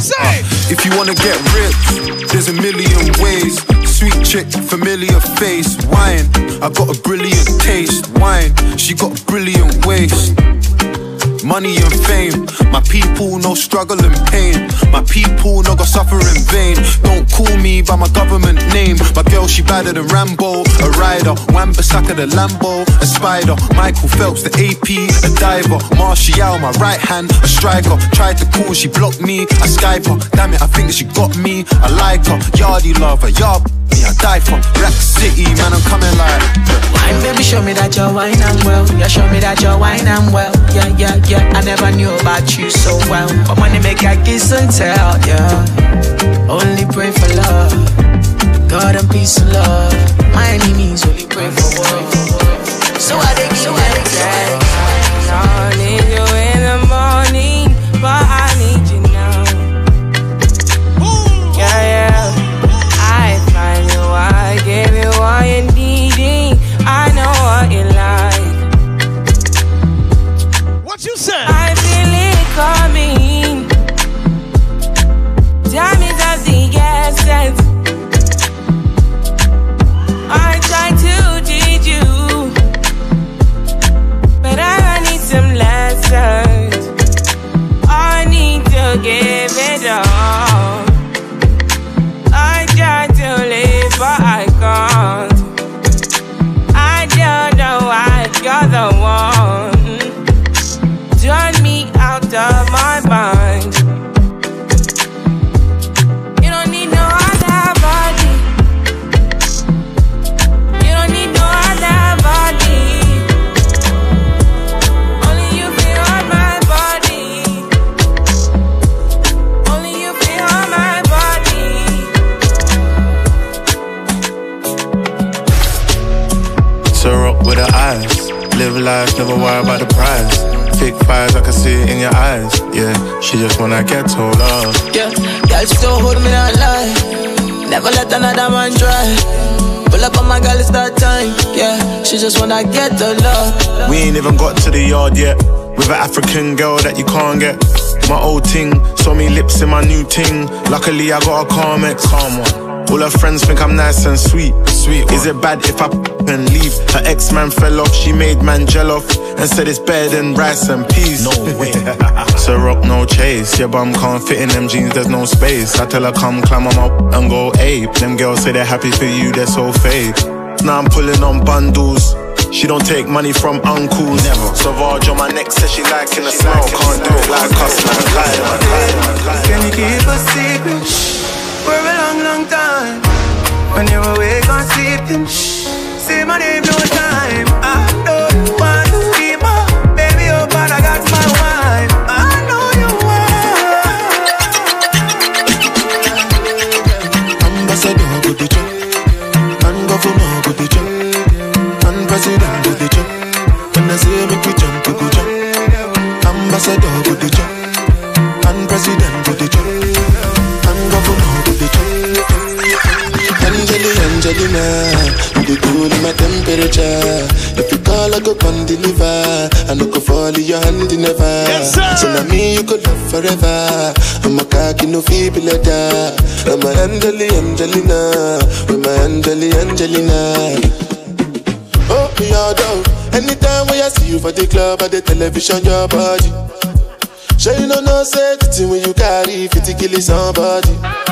Say! Uh, if you wanna get rich, there's a million ways. Sweet chick, familiar face, wine. I got a brilliant taste, wine. She got a brilliant waist. Money and fame, my people no struggle and pain. My people no go suffer in vain. Don't call me by my government name. My girl she badder than Rambo, a rider. Wan Bissaka the Lambo, a spider. Michael Phelps the AP, a diver. Martial my right hand, a striker. Tried to call, she blocked me. I Skype her, damn it I think that she got me. I like her, yardy lover, yard me I die for. Black City man I'm coming like. Wine, baby, show me that you're wine and well. Yeah, show me that you're wine and well. Yeah, yeah, yeah. I never knew about you so well. But money make I kiss and tell, yeah. Only pray for love. God and peace and love. My enemies only pray for war. So I dig so I dig life, never worry about the price. Fake fires, I can see it in your eyes. Yeah, she just wanna get told off. Yeah, girl, still hold me not lie. Never let another man try. Pull up on my girl, it's that time. Yeah, she just wanna get the love. We ain't even got to the yard yet. With an African girl that you can't get. My old ting, saw me lips in my new ting. Luckily, I got a calm ex. Calm one. All her friends think I'm nice and sweet. Sweet. Is it bad if I and leave? Her ex man fell off, she made man gel off and said it's better than rice and peas. No way. so rock no chase. Your bum can't fit in them jeans, there's no space. I tell her come climb on my and go ape. Them girls say they're happy for you, they're so fake. Now I'm pulling on bundles. She don't take money from uncles. Never. Sauvage on my neck says she liking the smell. Can't do it like us, man. Can you keep a secret for a long, long time? When you're awake or sleeping, say my name no time. I don't want to be my baby, oh, but I got my wife. I know you want. Ambassador go the chop, and governor go the chop, and president go the chop. When I say make you jump, you go jump. Ambassador go the chop, and president go the chop, and governor the chop. Angeli and You the cool in my temperature. If you call, I go come deliver. I no go fall in your hand never. Yes, sir. So now me you could love forever. I'm a cocky no feeble letter. I'm a Angeli Angelina. With my Angeli Angelina. Oh, me all down. Anytime when I see you for the club or the television, your body. Sure you know no safety when you carry 50 kill somebody.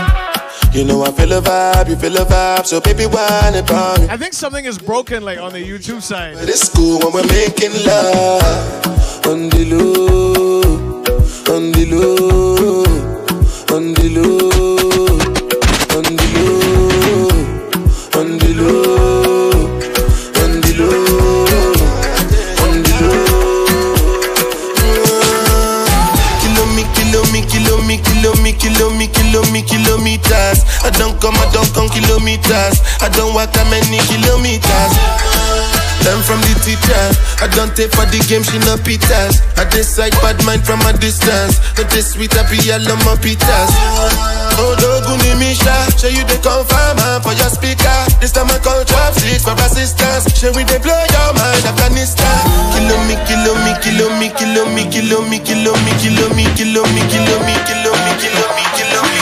You know I feel a vibe, you feel a vibe, so baby whine about me. I think something is broken like on the YouTube side. But it's cool when we're making love on the low, on the low, on the low, kilometers. I don't come, I don't come kilometers. I don't walk that many kilometers. Learn from the teacher. I don't take for the game, she no pitas. I decide bad mind from a distance. But this sweet, I be all on my pitas. Oh, Doguni Misha, show you the confirm for your speaker. This time I call trap six for assistance. Show we they blow your mind, Afghanistan. Kilo me, kilo me, kilo me, kilo me, kilo me, kilo me, kilo me, kilo me, kilo me, kilo me, kilo me, kilo me, kilo me,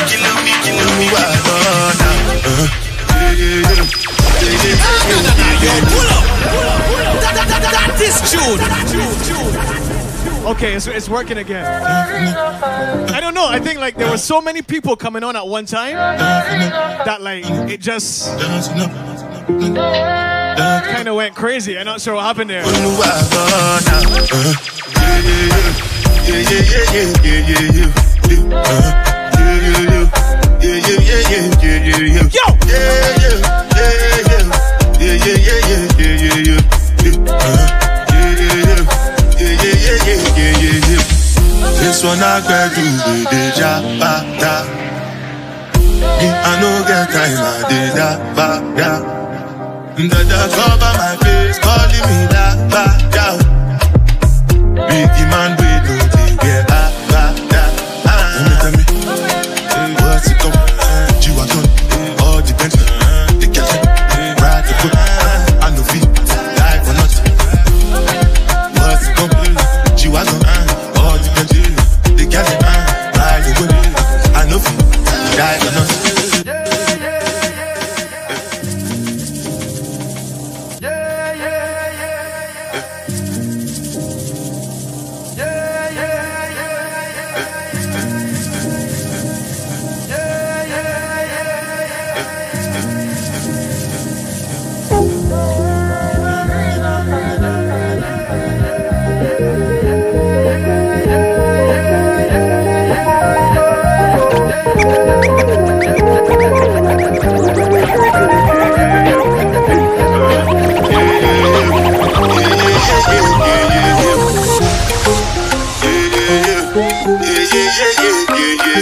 Okay, it's, it's working again. I don't know. I think like there were so many people coming on at one time that like it just kind of went crazy. I'm not sure what happened there. Yo! This one I gotta do the jabata. I no get time, I did cover my face, calling me that. Biggie man,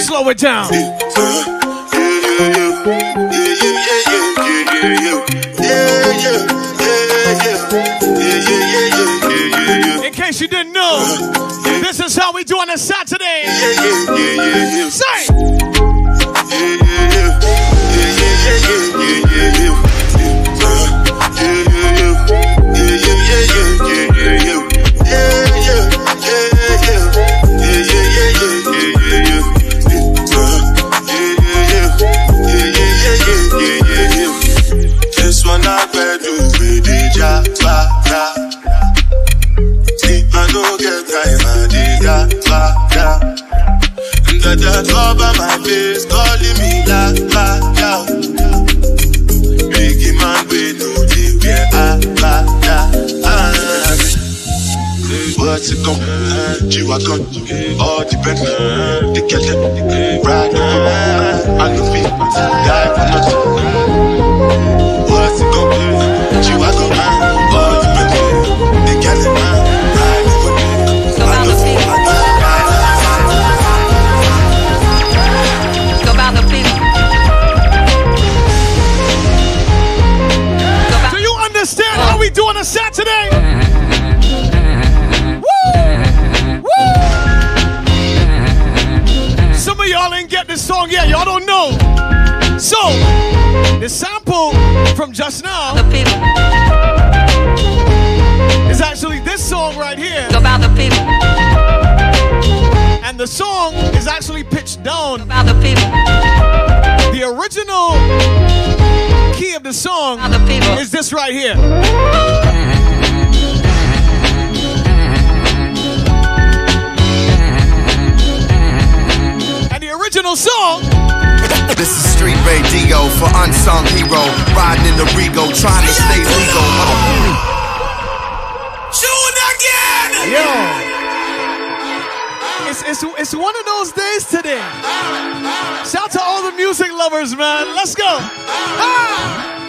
Slow it down. In case you didn't know, uh, this is how we do on a Saturday. Say. Dig jabata. Dada cover my face, calling me la la la. Biggie man, we know the way I la la ah. What's it come? G-Wagon, all the the ride the from just now the feel is actually this song right here. About the people. And the song is actually pitched down. About the people. The original key of the song is this right here. And the original song This is street radio for unsung hero. Riding in the Rego, trying to stay legal. Tune again! Yo! It's, it's, it's one of those days today. Shout out to all the music lovers, man. Let's go. Yeah.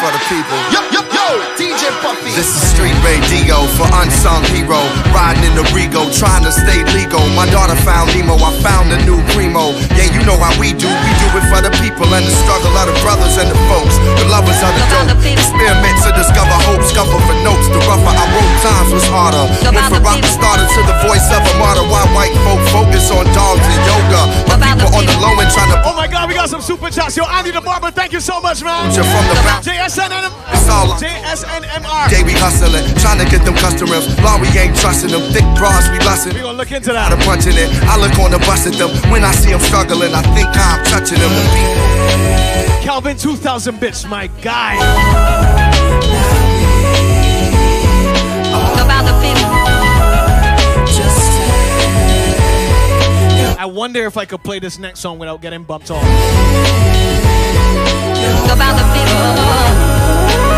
It's for the people. Yo, yo, yo, DJ Puffy. This is street radio for unsung hero. Riding in the Rego, trying to stay legal. My daughter found Nemo, I found a new primo. Yeah, you know how we do. We do it for the people and the struggle of the brothers and the folks. The lovers of the dope. Experiment to discover hope, scuffle for notes. The rougher I wrote, times was harder. Went from rock started to the voice of a martyr. Why white folk focus on dogs and yoga. My people on the low end trying to. Oh my god, we got some super chats. Yo, Andy the Barber, thank you so much, man. You're from the back. JSNM. It's all JSNMR. Day we hustling, trying to get them customers. Law we ain't trusting them. Thick bras we lusting. We gonna look into that. I'm punching it. I look on the bus at them. When I see them struggling, I think I'm touching them. Calvin 2000 bits, my guy. I wonder if I could play this next song without getting bumped off. About the people.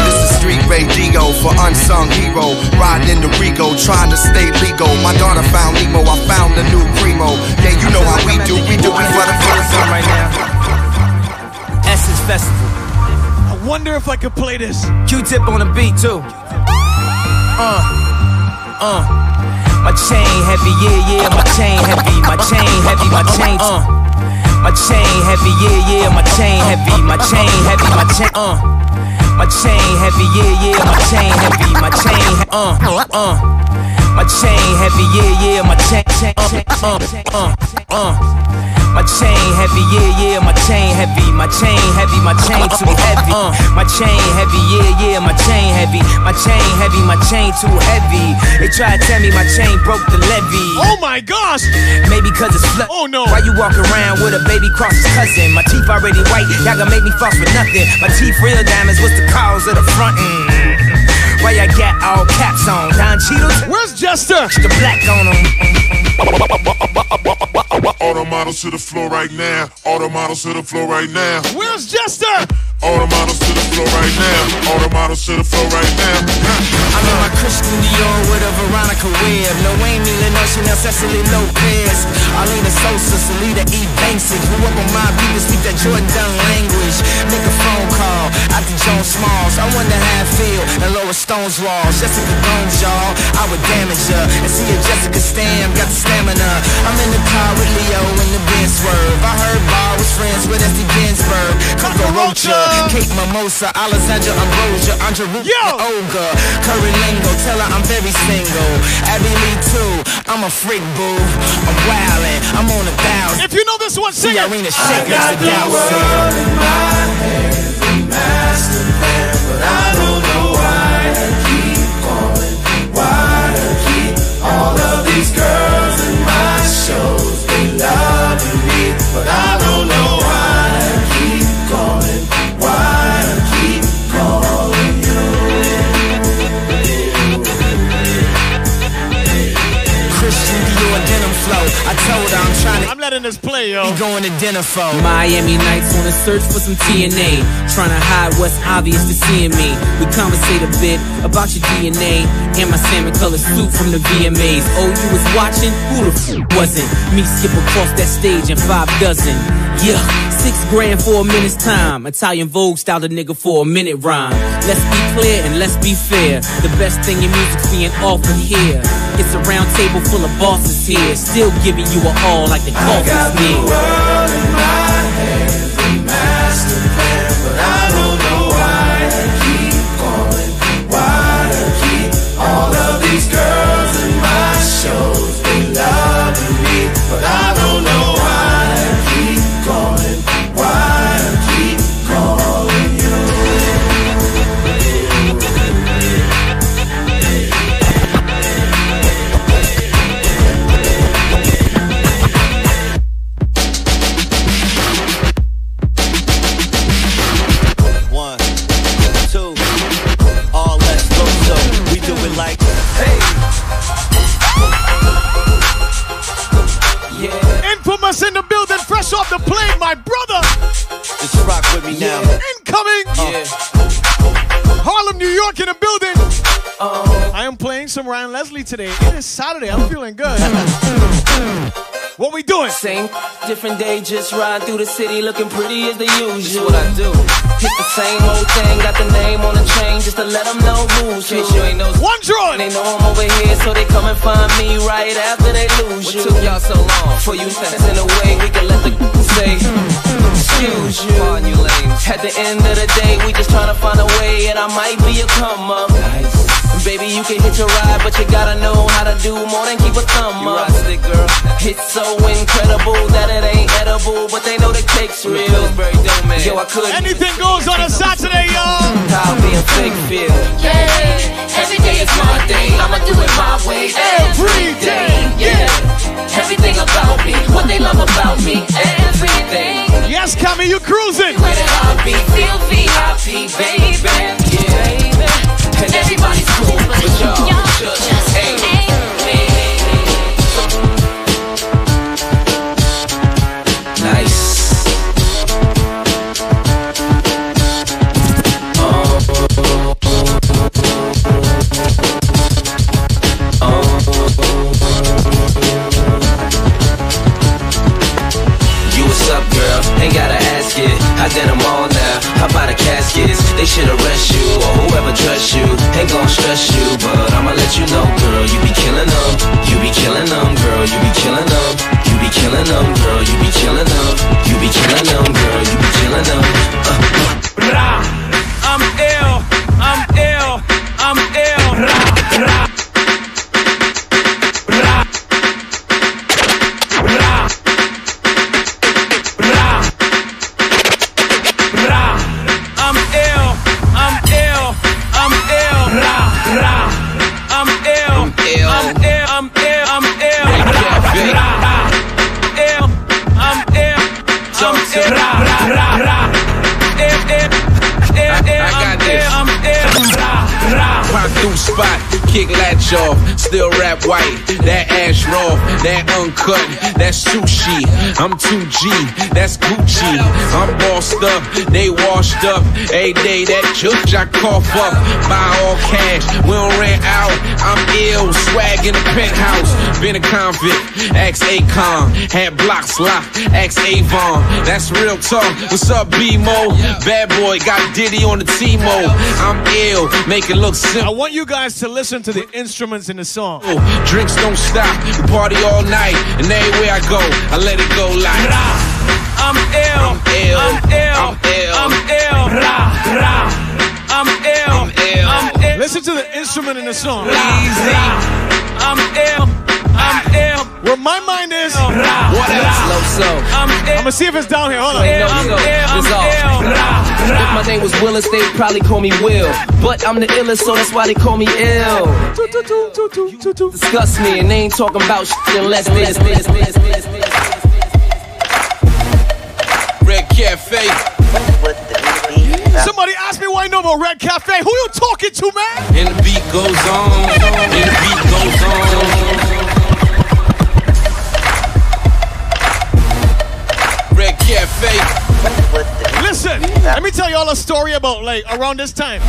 This is street radio for unsung hero. Riding in the Rego, trying to stay legal. My daughter found Nemo, I found a new primo. Yeah, you know how we do. We do it for the first time right now. Essence Festival. I wonder if I could play this. Q-tip on the beat too. Uh, uh. My chain heavy, yeah, yeah. My chain heavy, my chain heavy, my chain. Uh. My chain heavy, yeah, yeah. My chain heavy, my chain heavy, my chain. Uh. My chain heavy, yeah, yeah. My chain heavy, my chain. Uh, uh. My chain heavy, yeah, yeah. My chain, chain, uh, uh, uh, uh. My chain heavy, yeah, yeah, my chain heavy, my chain heavy, my chain too heavy. Uh, my chain heavy, yeah, yeah, my chain heavy, my chain heavy, my chain too heavy. They try to tell me my chain broke the levee. Oh my gosh! Maybe cause it's flood. Oh no! Why you walk around with a baby cross his cousin? My teeth already white, y'all gonna make me false for nothing. My teeth real diamonds, what's the cause of the frontin'? Why y'all got all caps on? Don Cheadles? Where's Jester? The black on them. All the models to the floor right now. All the models to the floor right now. Where's Jester? All the models to the floor right now. All the models to the floor right now. I'm in my Christian Dior with a Veronica Webb. No Amy Leno, Chanel, Cecily Lopez. Arlenis Sosa, Salida E. Banksy. Grew up on my beat and speak that Jourdan Dunn language. Make a phone call out to Joan Smalls. I wonder how I feel and lower Stone's walls. Jessica Gomes, y'all. I would damage her. And see if Jessica Stam got the stamina. I'm in the car with Leo in the Benz swerve. I heard Bar was friends with Esti Ginzburg. Coco Rocha, Kate Mimosa, Alessandra Ambrosio, Andre Ruth, Olga. Curry Lingo, tell her I'm very single. Abby Lee too, I'm a freak boo. I'm wildin', I'm on a thousand. If you know this one, sing it. Next to the world in my hands, the master plan, but I don't know why I keep calling, why I keep all of these girls in my shows. They loving me, but I flow. I told her I'm trying to. I'm letting this play, yo. Be going to dinner for. Miami nights on a search for some TNA. Trying to hide what's obvious to seeing me. We conversate a bit about your DNA and my salmon colored suit from the VMAs. Oh, you was watching? Who the f wasn't? Me skip across that stage in five dozen. Yeah, six grand for a minute's time. Italian Vogue style a nigga for a minute rhyme. Let's be clear and let's be fair. The best thing in music's being offered here. It's a round table full of bosses here. Still giving you a all like the coffee's right now. Incoming! Yeah. Harlem, New York in the building. Uh-oh. I am playing some Ryan Leslie today. It is Saturday. I'm feeling good. what we doing? Same different day, just ride through the city looking pretty as the usual. what I do. Hit the same old thing, got the name on the chain just to let them know who's who. Case you ain't know. One drawing. They know I'm over here, so they come and find me right after they lose what you. What took y'all so long for you? Since in way we can let the say. On you. At the end of the day, we just trying to find a way, and I might be a come up. Nice. Baby, you can hit your ride, but you gotta know how to do more than keep a thumb up. Stick, girl. It's so incredible that it ain't edible, but they know the cake's real. Yo, I could Anything goes on a Saturday, y'all. I'll be a fake feel. Yeah, every day is my day. I'ma do it my way. Every day, yeah. Everything about me, what they love about me, everything. Yes, Cammy, you cruising. Where did I be? Feel VIP, baby. Yeah, and everybody's cool, y'all just ain't me. Nice. You what's up, girl? Ain't gotta ask it. I did them all now. How about the caskets? They should arrest you or whoever trusts you. Stress you, but I'ma let you know, girl. You be killing them. You be killing them, girl. You be killing them. You be killing them, raw, that uncut, that's sushi. I'm 2G, that's Gucci. I'm bossed up, they washed up. Every day that judge I cough up, buy all cash. We don't rent out. I'm ill, swag in the penthouse. Been a convict, ex Acon, had blocks locked, ex Avon. That's real talk. What's up, B-Mo? Bad boy got a Diddy on the T-Mo. I'm ill, make it look simple. I want you guys to listen to the instruments in the song. Drinks don't stop, party all night, and everywhere I go, I let it go like. I'm ill, I'm ill, I'm ill, I'm ill, I'm ill. Ra, ra. I'm ill, I'm ill. I'm ill. Listen to the instrument in the song. Easy. I'm ill, I'm ill. Where my mind is. What else? Low so. I'm ill. I'm gonna see if it's down here. Hold on. Ain't no so. It's off. If my name was Willis, they'd probably call me Will. But I'm the illest, so that's why they call me ill. Disgust me, and they ain't talking about shit unless this, this, this, this, this. Red Cafe. Somebody asked me why I know about Red Cafe. Who you talking to, man? And the beat goes on, and the beat goes on. Cafe. Listen, let me tell y'all a story about like around this time.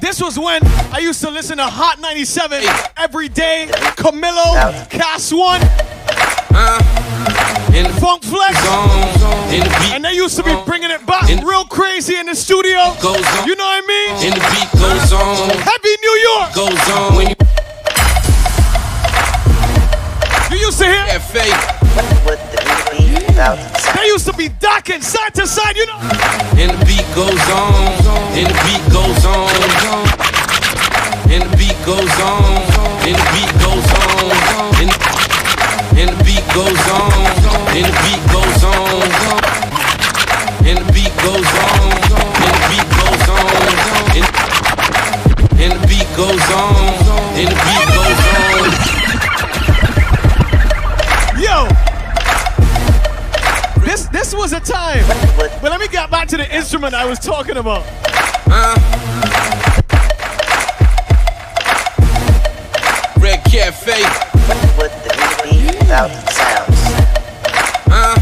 This was when I used to listen to Hot 97 every day. Camilo, Cass One, and Funk Flex. and the beat And they used to be bringing it back real crazy in the studio. You know what I mean? And the beat goes on. Happy New York. Goes on when you You used to hear? Cafe. They used to be docking side to side, you know? And the beat goes on. And the beat goes on. And the beat goes on. And the beat goes on. And, the beat goes on. And the beat goes on. And the beat goes on. And the beat goes on. And the beat goes on. This this was a time. But let me get back to the instrument I was talking about. Red Cafe. Uh,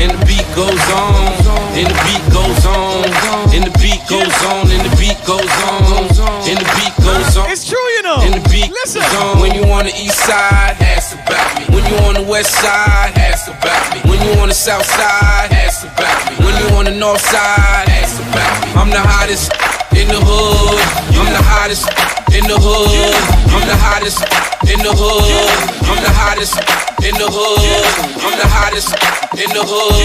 and the beat goes on, and the beat goes on, and the beat goes on, and the beat goes on, and the beat goes on. It's true, you know. And the beat Listen. goes on. When you on the east side, ask about me. When you on the west side, ask about me. When you on the south side, ask about me. When you on the north side, ask about me. I'm the hottest in the hood. I'm the hottest in the hood. I'm the hottest in the hood. I'm the hottest in the hood. I'm the hottest in the hood.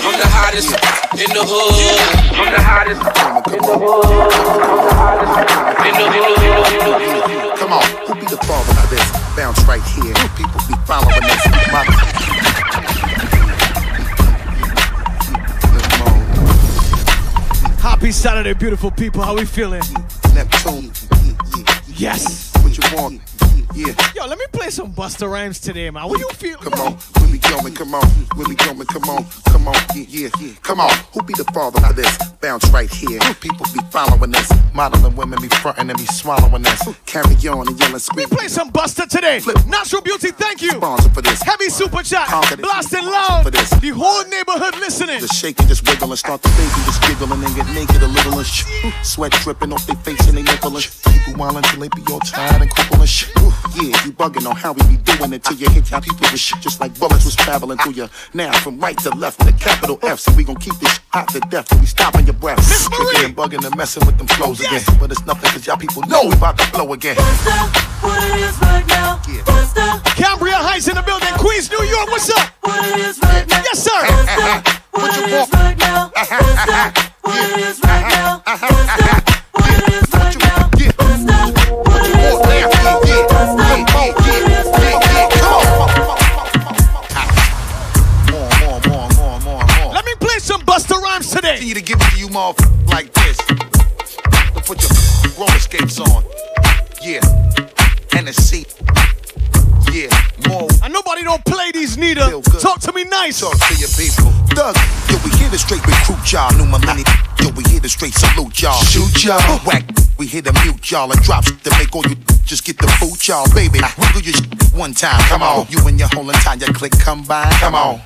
I'm the hottest in the hood. I'm the hottest in the hood. In the hood. Come on, who be the father of this? Bounce right here. People be following us. My Happy Saturday, beautiful people. How we feeling? Neptune. Yes. What you want? Yeah. Yo, let me play some Busta Rhymes today, man. What do you feel? Come on, we going, come on, we going, come on, come on, yeah, yeah, yeah. Come on, who be the father of this? Bounce right here. People be following us, modeling women be fronting and be swallowing us. Carry on and yelling, scream. Play some Buster today. Flip. Natural Beauty, thank you. Sponsor for this. Heavy super chat. This. Blasting loud. For this. The whole neighborhood listening. Just shake and just wiggle and start the baby just giggling and get naked a little and sh- Sweat dripping off their face and they nipple and sh- People while until they be all tired and crippled and sh- Yeah, you bugging on how we be doing it till you hit your people with shit just like bullets was traveling through you. Now from right to left, with a capital F, so we gon' keep this sh- hot to death till we stopping your breath. Tripping and bugging and messing with them flows again. But it's nothing cause y'all people know we about to blow again. What it is right now. What's the Cambria Heights in the building. Queens, New York, what's up? what it is right now? Yes, sir. What it is right now. What's the what it is right now? What's the Rhymes today. Continue to give it to you motherfuckers like this. To put your roller skates on. Yeah. And a seat. Yeah. More. And nobody don't play these neither. Talk to me nice. Talk to your people. Doug, yo, we here to straight recruit y'all. New millennium. Yo, we here to straight salute y'all. Shoot y'all. Whack. We here to mute y'all and drop shit to make all you just get the boot y'all. Baby, wiggle your shit one time. Come on. You and your whole entire clique combine. Come on.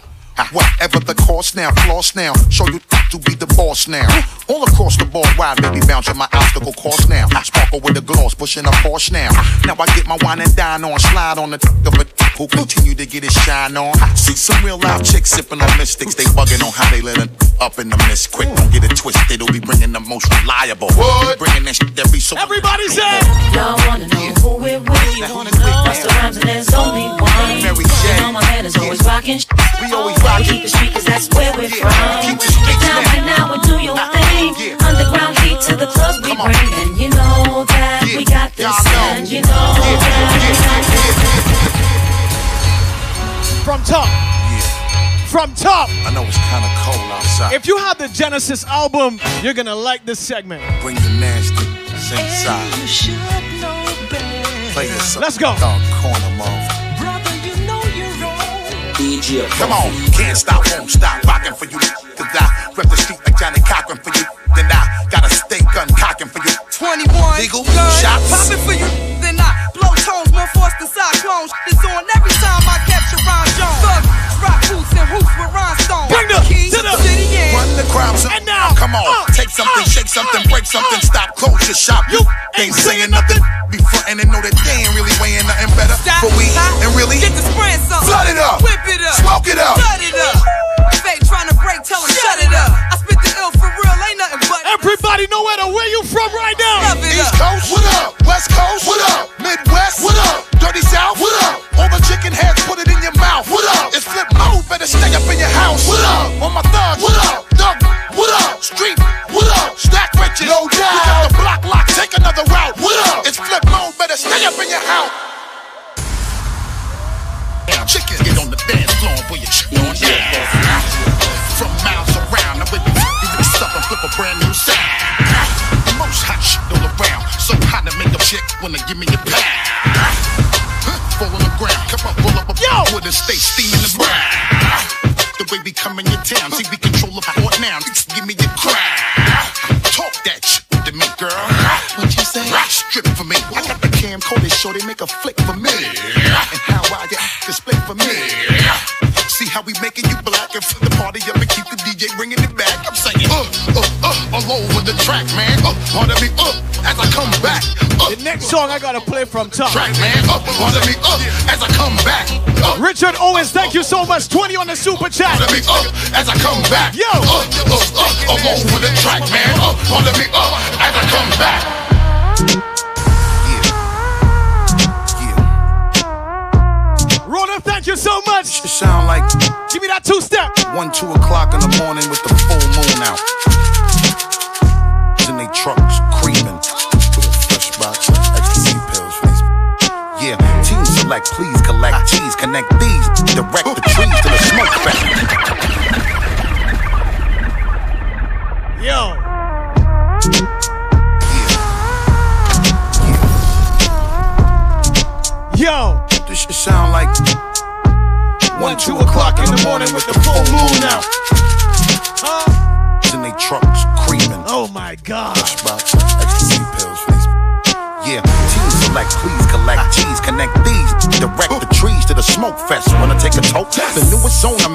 Whatever the cost now, floss now. Show you to be the boss now. All across the board, wide baby, bouncing my obstacle course now. Sparkle with the gloss, pushing a Porsche now. Now I get my wine and dine on, slide on the of a who continue to get his shine on. See some real live chicks sipping on mystics. They bugging on how they let it up in the mist quick. Don't get it twisted, it'll be bringing the most reliable. We bringing that shit that be so. Everybody say. Y'all wanna know who we're with? You wanna know Busta Rhymes and there's only one. Mary You J. know my man is always rocking. We always We rocking. keep it street 'cause that's where we're from. keep it street Get down right now and do your thing. Yeah. Underground heat to the clubs we Come bring, and you know that Yeah. we got this, Y'all and you know that we got this. yeah, From top. From top. I know it's kinda cold outside. If you have the Genesis album, you're gonna like this segment. Bring the nasty, sing side. Play yourself. Let's go. Dog corner, motherfucker. DJ Come on, can't stop, won't stop, rocking for you. Cause I rep the street like Johnnie Cochran for you. Then I got a steak gun cocking for you. 21 Legal gun, shots. popping for you. Then I tones more force than cyclones. It's on every time I capture Ron Jones. Thugs, rock boots and hoops with rhinestones. Bring the- Key to the- city and Run the crowd, so And now, come on, uh, take something, uh, shake something, uh, break something, uh, stop, close your shop. You ain't saying nothing, be frontin' and know that they ain't really weighing nothing better. Stop, But we and really get the spraying something. flood it up, Whip it up. smoke it up. Shut it up. Fake trying to break, tell him shut it up. I spit the ill for real, ain't nothing but. Everybody know where to where you from right now. East up. Coast, what up? West Coast, what up? Midwest, what up? Dirty South, what up? From top. track, man. Up under me, up as I come back. Up, Richard Owens, thank you so much. 20 on the super chat. under me, up as I come back. Yo. up, up, up, all over the track, man. Up under me, up as I come back. Rona, thank you so much. It sound like Give me that two step. one, two o'clock in the morning with the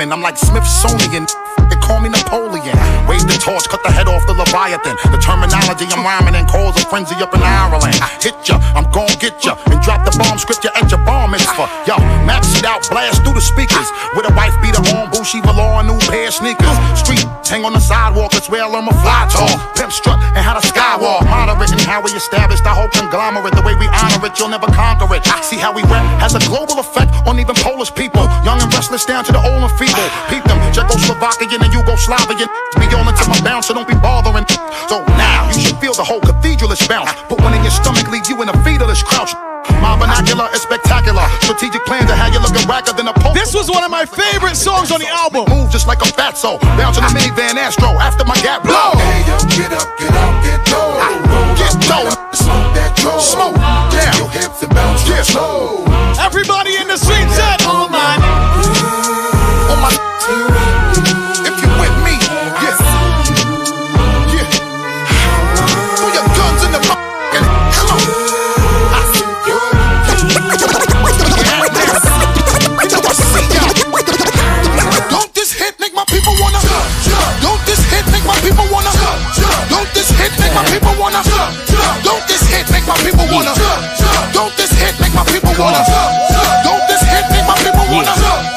I'm like Smithsonian. They call me Napoleon. Wave the torch, cut the head off the Leviathan. The terminology I'm rhyming and cause a frenzy up in Ireland. I hit ya, I'm gon' get ya, and drop the bomb scripture at your bar mitzvah. Yo, max it out, blast through the speakers. With a wife beater on, velour, a new pair of sneakers. Street, hang on the sidewalk, that's where I learn my fly talk. Pimp strut and how to skywalk. Moderate and how we established our whole conglomerate. The way we honor it, you'll never conquer it. I See how we rap has a global effect on even Polish people. Young and restless down to the old and feeble. Peep them, Czechoslovakian and Yugoslavian. Be all into my bounce, so don't be bothering. So now you should feel the whole cathedralish bounce. Put one in your stomach, leave you in a fetalish crouch. My vernacular is spectacular. Strategic plan to have you looking a pope. This was one of my favorite songs on the album. Move just like a fatso. Bounce in a minivan Astro after my gap blow. Hey yo, get up, get up, get low. Get low. Smoke that dough. Smoke. Move your hips and bounce real slow. Don't this hit make my people wanna? Don't this hit make my people wanna? Don't this hit make my people wanna?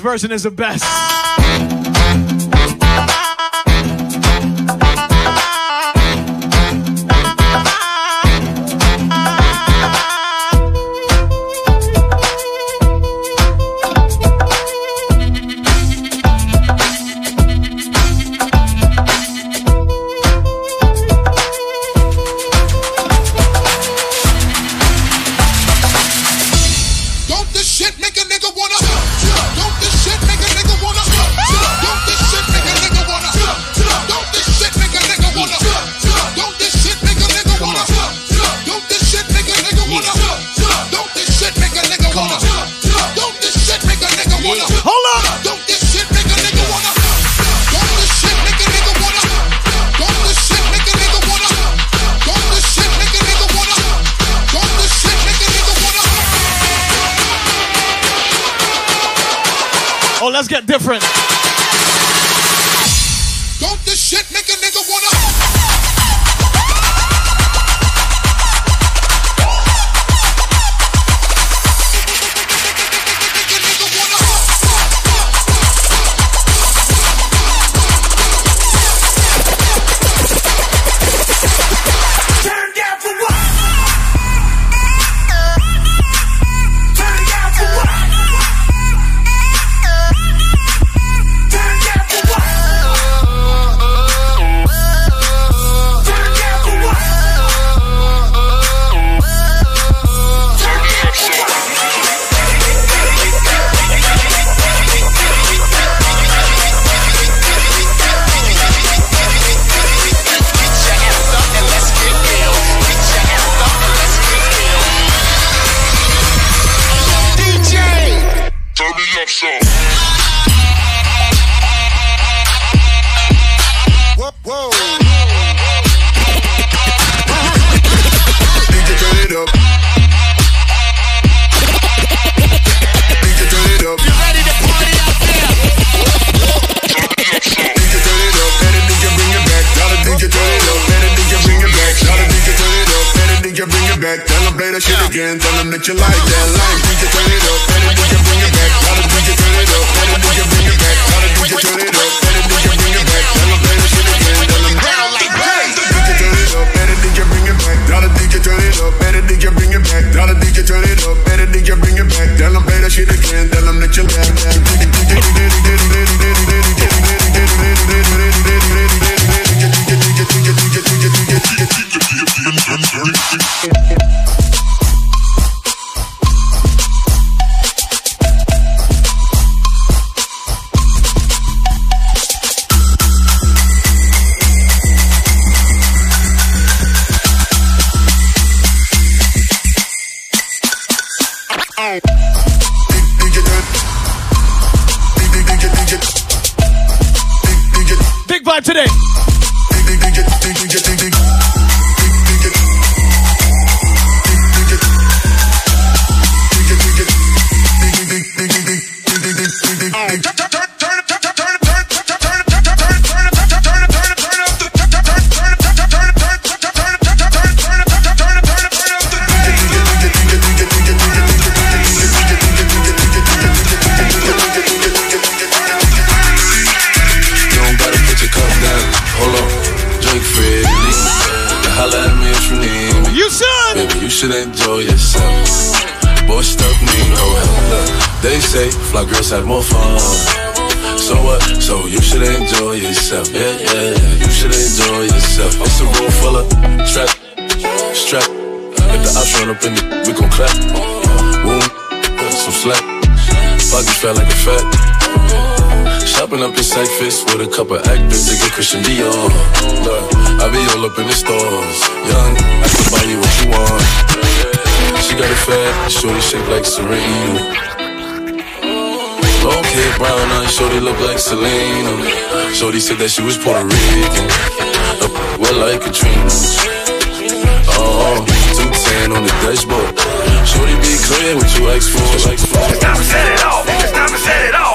Version is the best. Shorty shaped like Serena. Long hair, brown eyes, shorty look like Selena. Shorty said that she was Puerto Rican. Oh, well, like Katrina. Oh, 210 on the dashboard. Shorty, be clear what you ask for. Time to set it off. Time to set it off.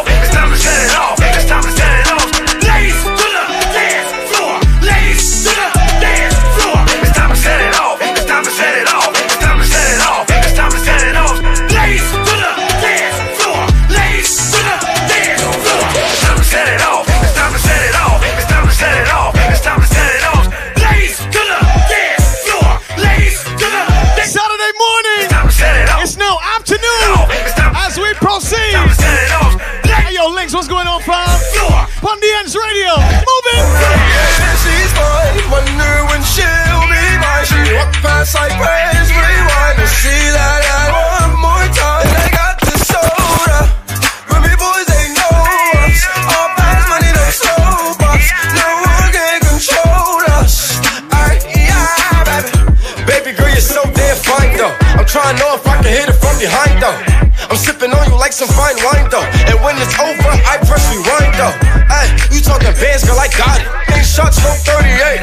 like some fine wine though. And when it's over, I press rewind though. Hey, you talking bands, girl, I got it. Eight shots from 38.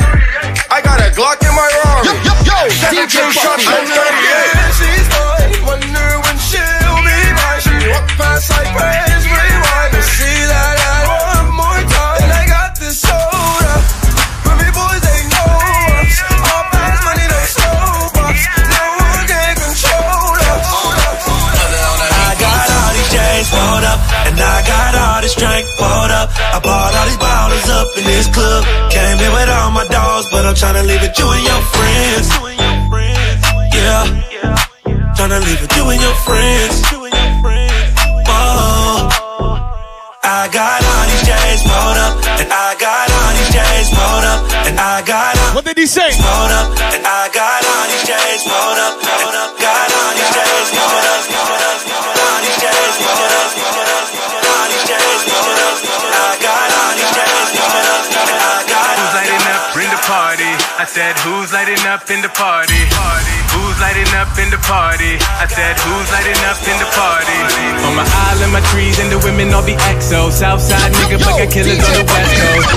I got a Glock in my arm. Yo, yo, yo, DJ shots from 38. Said, who's lighting up in the party? Who's lighting up in the party? I said, who's lighting up in the party? On my island, my trees, and the women all be exo. Southside nigga, but got killers on the west coast.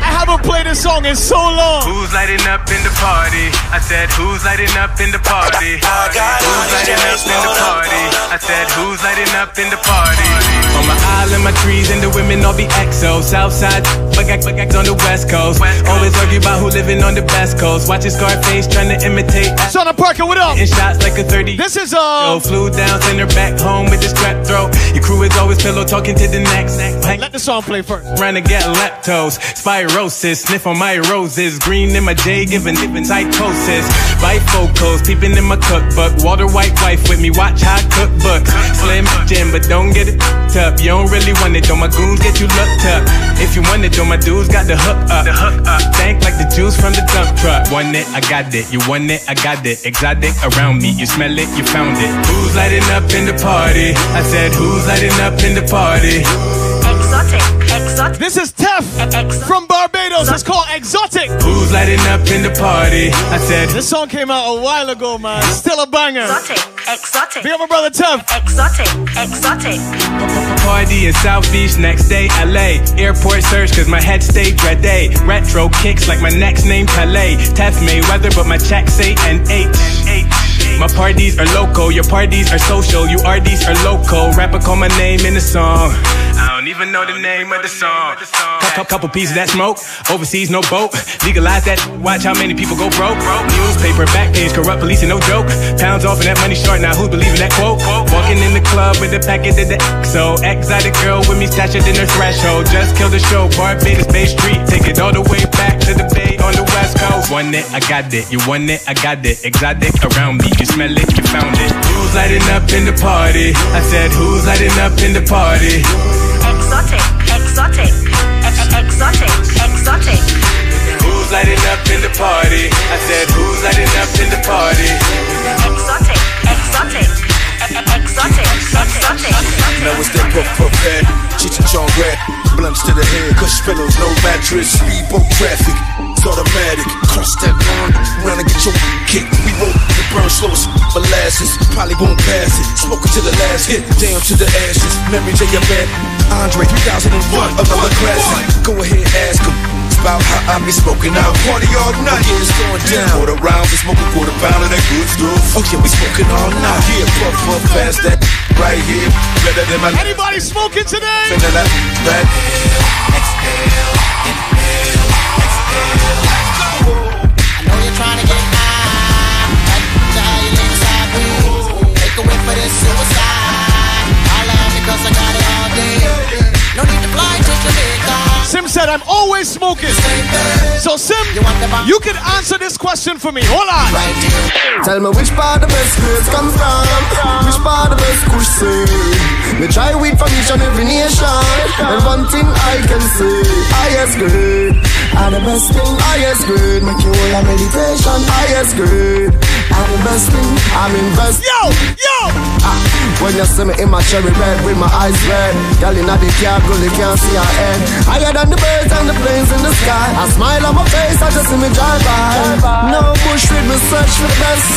I haven't played this song in so long. Who's lighting up in the party? I said, who's lighting up in the party? Who's lighting up in the party? I said, who's lighting up in the party? On my island, my trees, and the women all be exo. Southside, but got but got on the west coast. Always argue about who living on the best coast. Watching Scarface trying to imitate. Son of Parker, what up? In shots like a 30. This is uh. So flew down, send her back home with the strep throat. Your crew is always pillow talking to the next. Let the song play first. Trying to get leptos, spirosis, sniff on my roses, green in my J, giving giving psychosis. Bifocals, peeping in my cookbook. Water white wife with me, watch how I cook books. Slim Jim, but don't get it up. You don't really want it, though my goons get you looked up. If you want it, though my dudes got the hook up. The hook up. Dank like the juice from the dump truck. Want it, I got it. You want it, I got it. Exotic around me, you smell it, you found it. Who's lighting up in the party? I said, who's lighting up in the party? Exotic, exotic. This is Tef from Barbados. It's called Exotic. Who's lighting up in the party? I said, This song came out a while ago, man. Still a banger. Exotic, exotic. Big up my brother Tef. Exotic, exotic. Party in South Beach, next day LA. Airport search, cause my head stayed dread day. Retro kicks like my next name Pele. Tef Mayweather, but my checks say NH. My parties are local, your parties are social. You RDs are local. Rapper call my name in the song. I don't even know the name of the song. Couple, couple pieces that smoke. Overseas, no boat. Legalize that. Watch how many people go broke. Newspaper, back page, corrupt police, and no joke. Pounds off and that money short. Now who's believing that quote? Walking in the club with a packet of the XO. Exotic girl with me stashed in her threshold. Just killed the show. Barbados Bay Street. Take it all the way back to the bay on the west coast. Want it, I got it. You want it, I got it. Exotic around me. You smell it, you found it. Who's lighting up in the party? I said, who's lighting up in the party? Exotic, exotic. Ex- Exotic, exotic. Who's lighting up in the party? I said, who's lighting up in the party? Exotic, exotic. Ex- Exotic, exotic. Now it's that puff eh? Head, Cheech and blunts to the head, cush pillows, no mattress, speedboat traffic, it's automatic. Cross that line, round and get your kick. We roll the burn slow as molasses, probably won't pass it. Smoking to the last hit, damn to the ashes. Memory J. Bad. Andre 3001, another classic. Go ahead, ask him. About how I be smoking out. Party all night, yeah, it's going down. Quarter rounds, we smoking quarter pound of that good stuff. Oh yeah, we smoking all night. Yeah, puff puff past that right here. Better than my Anybody smoking today? Smoking. So Sim, you can answer this question for me. Hold on. Tell me which part the best grades come from Which part of the kush say Me try weed from each and every nation And one thing I can say Highest grade Are the best thing. Highest grade. Make you all a meditation. Highest grade. Are the best thing. I'm invest Yo, yo! Ah, When you see me in my cherry red With my eyes red Girl inna the car Girl you can't see her head. Higher than the birds and the planes in the sky. I smile on my face I just see me drive by. No bush with me search for the best.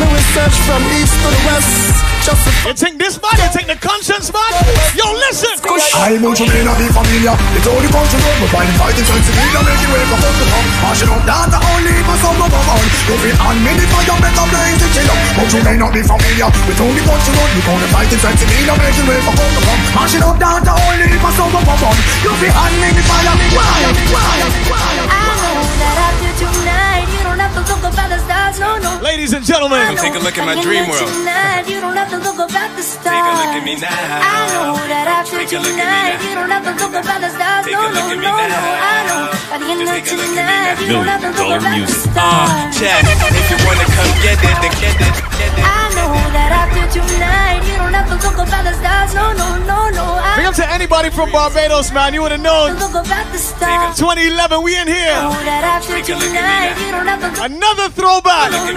Me we search from east to the west. Just you think this man? You think the conscience man? Yo, listen. I'm on to be be familiar. It's all the country road, but fighting fighting sense of media, making way for folk to come. Mashing up data only for some of them on. If we hand me the fire, better blaze the chill up. But you may not be familiar with only country road, we call it fighting sense of media, making way for folk to come. Mashing up data only for some of them on. You fi hand me the fire, why, why, why? I know that after tonight, you don't have to talk about the stars, no, no. Ladies and gentlemen, Take a look at my dream world. Tonight, you don't have to look up at the stars. Take a look at me now. I know that after Take a look at me tonight, you don't have to look up at the stars. Take No, no, look at me no, no. I know. At the end of Take a look at me tonight, you don't have to look up at the stars. check. If you wanna come get it, then get it. I know that after tonight, you don't have to look up at the stars. No, no, no, no. I Big up to anybody from Barbados, man. You would have known. look up at the stars. 2011, we in here. know that after tonight, you don't have to look Another throwback. At.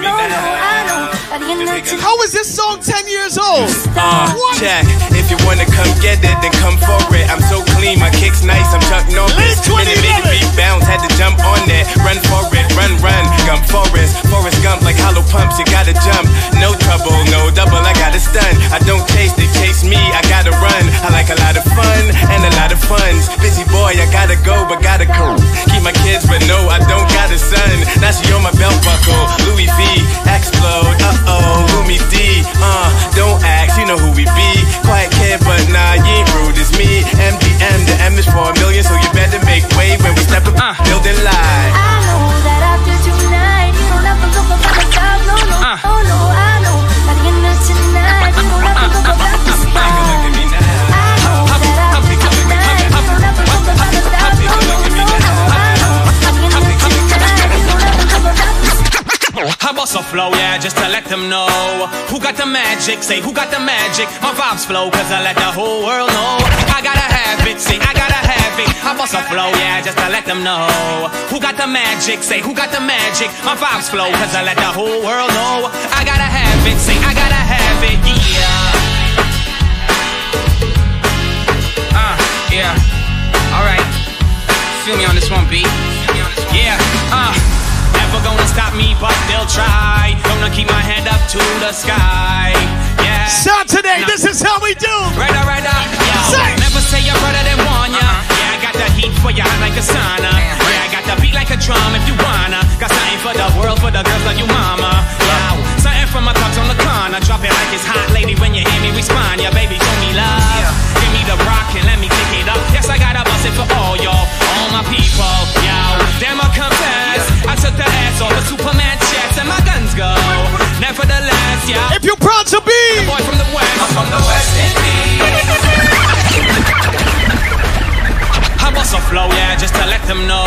How is this song 10 years old? Uh, check. If you wanna come get it, then come for it. I'm so clean, my kick's nice, I'm Chuck Norris. Minute, minute, beat bounce, had to jump on that. Run for it, run, run. Gump Forrest, Forrest Gump like hollow pumps, you gotta jump. No trouble, no double, I gotta stun. I don't chase, they chase me, I gotta run. I like a lot of fun and a lot of funds. Busy boy, I gotta go, but gotta go. Keep my kids, but no, I don't got a son. Now she on my belt buckle. Louis V, explode, uh oh, Lumi D. Uh, don't ask, you know who we be. Quiet kid, but nah, you ain't rude, it's me. MDM, the M is for a million, so you better make way when we step up, building live. I know that after tonight, you don't have to look up at the. No, no, Uh. no, no, I a flow, yeah, just to let them know who got the magic. Say who got the magic. My vibes flow, cause I let the whole world know. I gotta have it, say I gotta have it. I bust a flow, yeah, just to let them know who got the magic. Say who got the magic. My vibes flow, cause I let the whole world know. I gotta have it, say I gotta have it, yeah. Uh, yeah. Alright. Feel me on this one, B. Yeah, uh. Gonna stop me, but they'll try. I'm gonna keep my head up to the sky. Yeah. Saturday, this is how we do. Right, all right, uh, yo. Never say your brother they want ya. Yeah, I got the heat for ya like a sauna. Yeah, I got the beat like a drum if you wanna. Got something for the world, for the girls like you mama. Yo, something from my thugs on the corner. Drop it like it's hot, lady. When you hear me respond, yeah, baby, show me love. Give me the rock and let me pick it up. Yes, I gotta bust it for all y'all, all my people. Yo, damn, I come fast. I took the ass off a Superman chest and my guns go. Nevertheless, yeah. If you're flow, yeah, just to let them know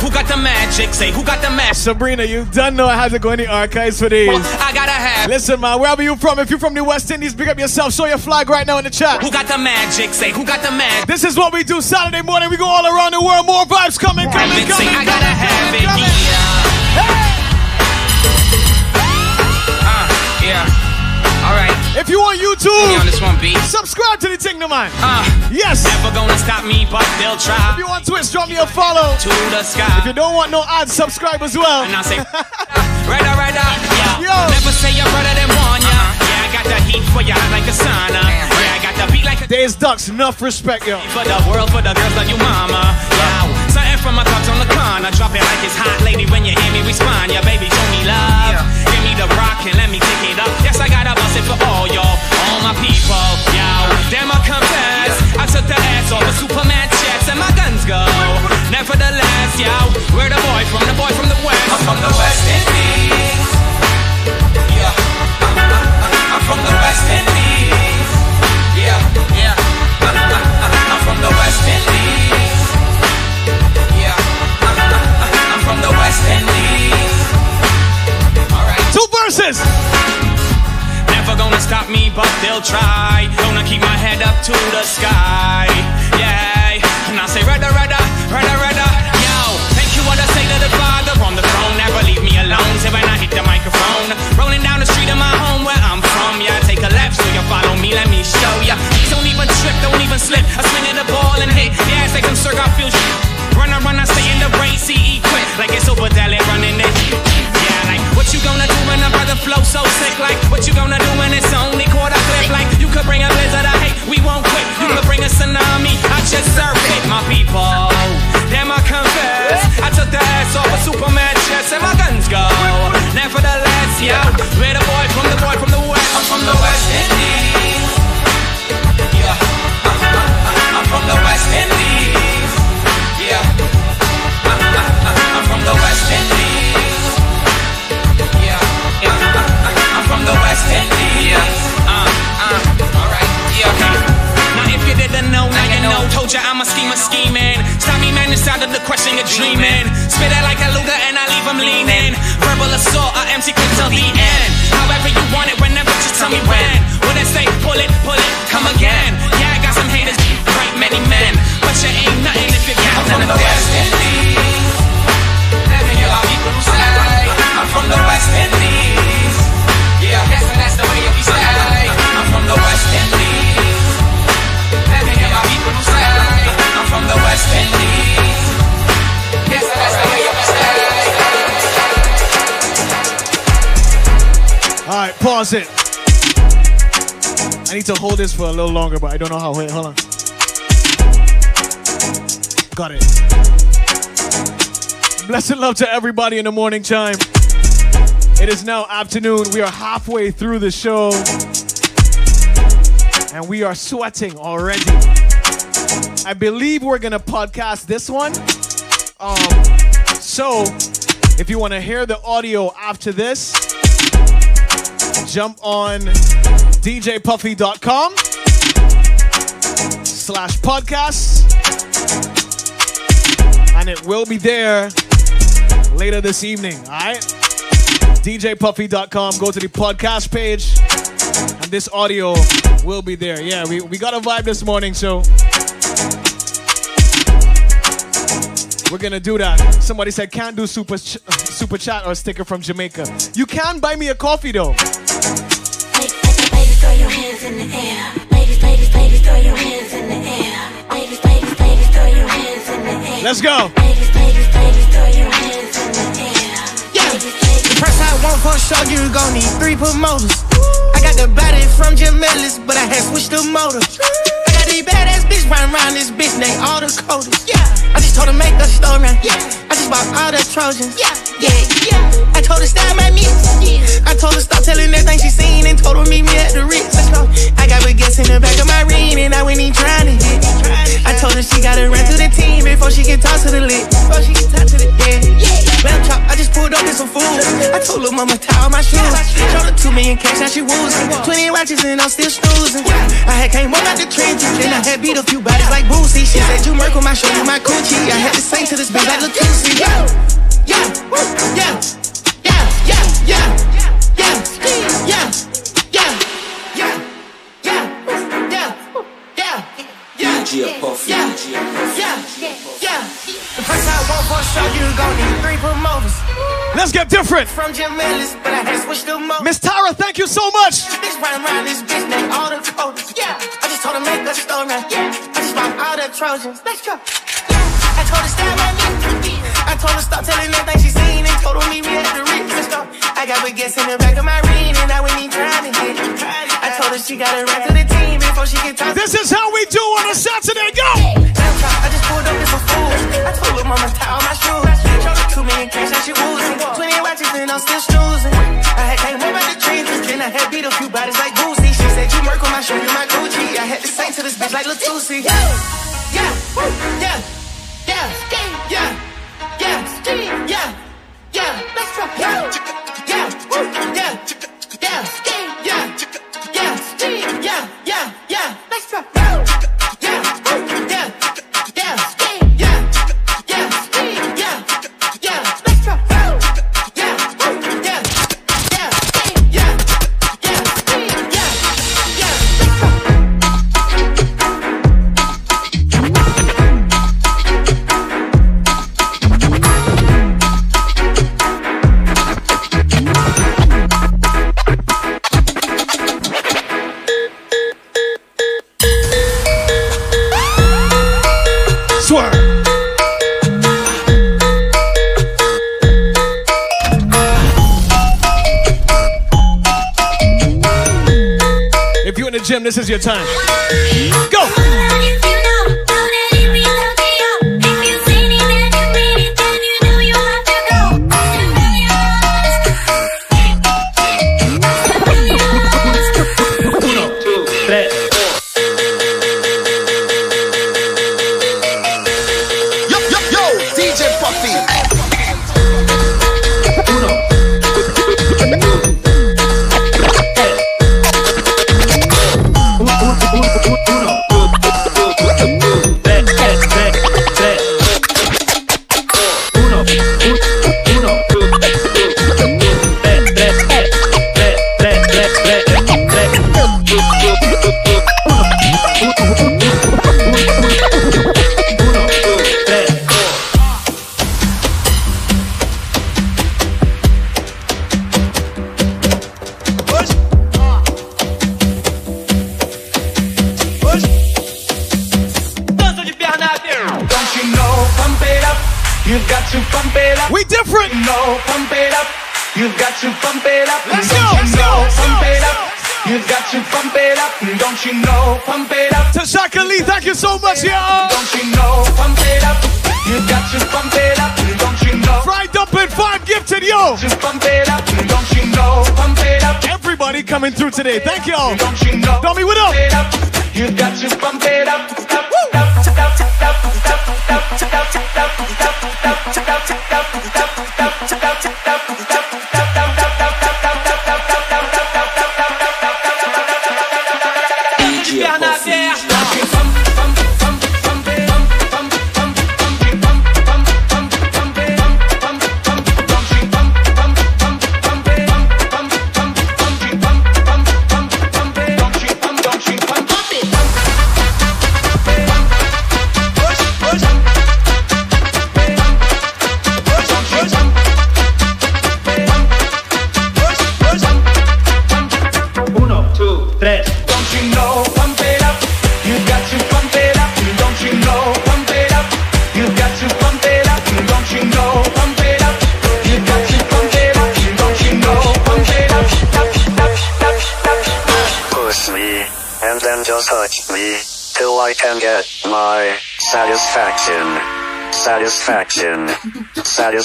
who got the magic. Say who got the magic. Sabrina, you done know I have to go in the archives for these. I gotta have. Listen, man, wherever you from, if you're from the West Indies, pick up yourself. Show your flag right now in the chat. Who got the magic? Say who got the magic. This is what we do Saturday morning. We go all around the world. More vibes coming, coming, coming, I gotta have it, coming. If you on YouTube, on this one, B. subscribe to the Ting No Man. Uh, yes. Never gonna stop me, but they'll try. If you want Twitch, drop me a follow. To the sky. If you don't want no ads, subscribe as well. And I say, right, all right, uh, yo. Yo. Never say your brother they want ya. Yeah, I got the heat for ya like a sauna. Yeah, I got the beat like a There's ducks, enough respect, yo. for the world, for the girls like you mama. Yo, something from my thugs on the corner. Drop it like it's hot, lady. When you hear me respond, yeah, baby, show me love. Give me the rock and let me pick it up. Yes, I gotta bust it for all y'all, all my people. Yo, damn, I come fast. I took the ass off a Superman chest and my guns go. Nevertheless, yo, we're the boy from the boy from the west. I'm from the West Indies. Yeah, I'm from the West Indies. Yeah, yeah. I'm from the West Indies. Yeah, I'm from the West Indies. Two verses. Never gonna stop me, but they'll try. Gonna keep my head up to the sky. Yeah, and I say, Redda, Redda, Redda, Redda. Yo, thank you, what I say to the Father on the throne. Never leave me alone. Say when I hit the microphone. Rolling down the street of my home where I'm from. Yeah, take a left so you follow me. Let me show ya. Don't even trip, don't even slip. I swing at the ball and hit. Yeah, it's like some circle I feel shit. Run, I run, I stay in the race, CE quick. Like it's over Deli running this. What you gonna do when a brother flow so sick? Like what you gonna do when it's only quarter clip? Like you could bring a blizzard of hate, we won't quit. You could bring a tsunami, I just serve it, my people. Damn, I confess, I took the ass off a Superman chest and my guns go. Nevertheless, yo, we're the boy from the boy from the west. I'm from the West Indies. Yeah, I'm from the West Indies. Yeah, I'm from the West Indies. Christ in me. Now if you didn't know, now you know. Told ya I'm a schemer, scheming. Stop me, man, inside of the question you're dreaming. Spit it like a Luger and I leave him leaning. Verbal assault, I empty clip till the end. However you want it, whenever, just tell me when. When I say pull it, pull it, come again. Yeah, I got some haters, right, many men. But you ain't nothing if you got none people say, I'm from the West Indies. It. I need to hold this for a little longer, but I don't know how. Wait, hold on. Got it. Blessed love to everybody in the morning chime. It is now afternoon. We are halfway through the show. And we are sweating already. I believe we're gonna podcast this one. Um, so if you want to hear the audio after this, jump on djpuffy.com slash podcasts. And it will be there later this evening all right? Djpuffy.com go to the podcast page and this audio will be there. Yeah we, we got a vibe this morning so we're gonna do that. Somebody said can't do super ch- super chat or sticker from jamaica. You can buy me a coffee though in the air. Ladies, ladies, ladies, throw your hands in the air. Ladies, ladies, ladies, throw your hands in the air. Let's go. Ladies, ladies, ladies, throw your hands in the air. Yeah. The price I want for a show, you gon' need three promoters. I got the body from Jamelis, but I had switched the motor. I got these badass bitch running around this bitch named all the coders. Yeah. I just told her make a story. Yeah. I just bought all the Trojans. Yeah. Yeah. Yeah. I told her style my mix. Yeah. I told her stop telling everything she seen and told her meet me at the Ritz. Let's go. I got baguettes in the back of my ring and I went in trying to hit. I told her she gotta run to the team before she can talk to the lit. Before she can talk to the yeah. Yeah. Lamb chop, I just pulled up in some food. I told her mama tie all my shoes. Showed her two million cash, now she woozing. Twenty watches and I'm still snoozing. I had came up out the trenches, then I had beat a few bodies like Boosie. She said you Merkle, my show you my coochie. I had to sing to this bitch like Latusi. Yeah, yeah, yeah, yeah, yeah, yeah, yeah, yeah, yeah, yeah, yeah, yeah, yeah, yeah, DJ Puffy. yeah, yeah, yeah. The price I want for a show, you gon' need three promoters. Let's get different. From Jim Ellis, but I had switched them up. Miss Tara, thank you so much. Bitch running around this bitch named all the coders. Yeah, I just told her make a story. Yeah, I just bought all the Trojans. Let's go. Yeah, I told her style my me. I told her stop telling she seen and told her meet me at the Ritz. I got baguettes in the back of my ring and I in trying to hit. I told her she gotta run to the team before she can talk. This is how we do on a Saturday. Go. I just pulled up some food. I told her mama tie all my shoes. Showed her two million cash, she. Twenty watches and I'm still snoozing. I had came out the trenches, then I had beat a few bodies like. She said you Merkle, my show you my Gucci. I had to sing to this bitch like Latusi. Yeah, yeah, yeah, yeah, yeah, yeah, yeah, that's right. Jim, this is your time. Go!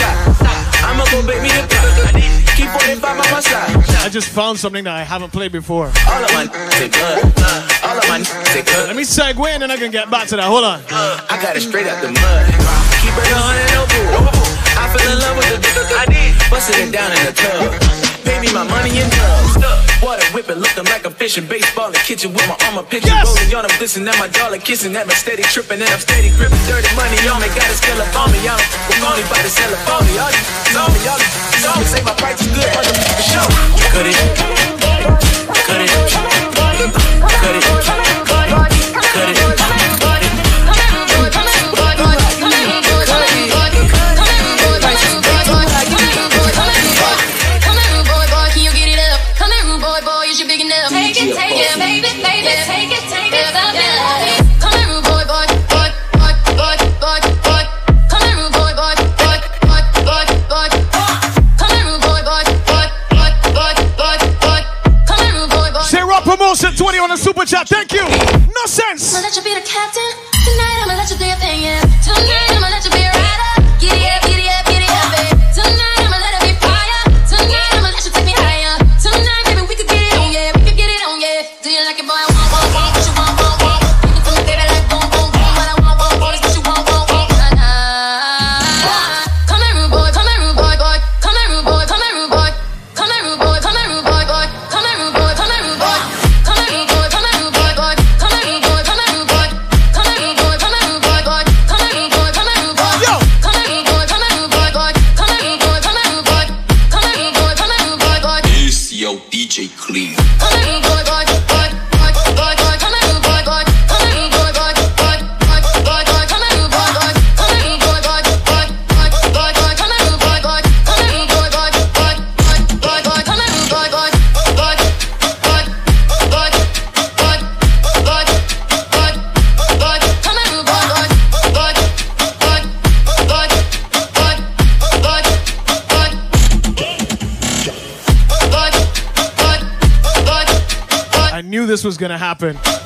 I'ma go bake me a. Keep by my side. I just found something that I haven't played before. All of my good. All of my good. Let me segue and then I can get back to that. Hold on. I got it straight out the mud. Keep it on and over. I fell in love with the I. Busting it down in the tub. Pay me my money and drugs. Water whipping, looking like I'm fishing. Baseball in kitchen with my armor picking. Yes. Rolling on, I'm glisten at my dollar kissing. At my steady tripping and I'm steady gripping. Dirty money on me, got a skill up on me. I don't fuck on me, sell up on me. All you zombie, all you zombie. Say my price is good, mother. Show. Cut it. Cut it. Cut it. Cut it. Cut it. with y'all. Thank you. No sense. Will that you be the captain? was gonna happen.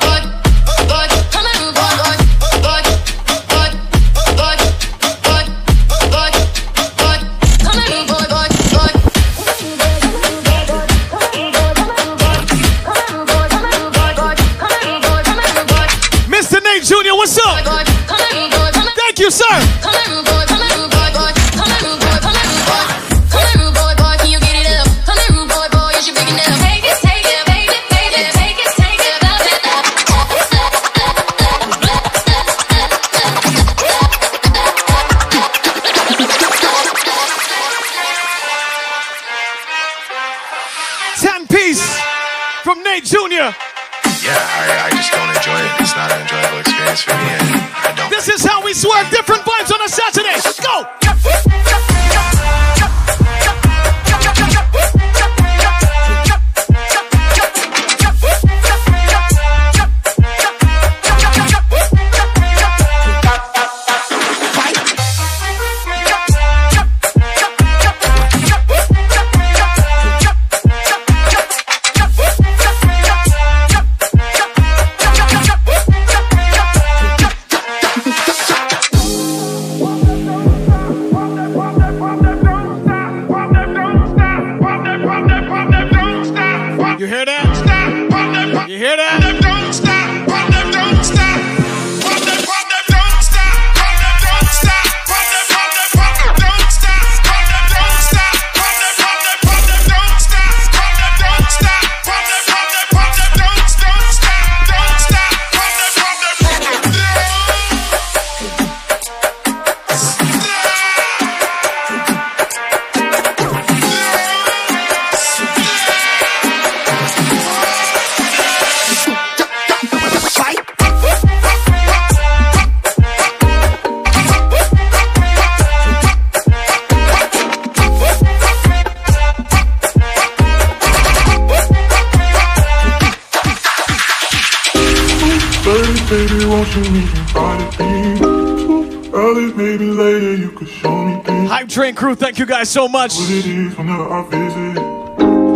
crew, thank you guys so much.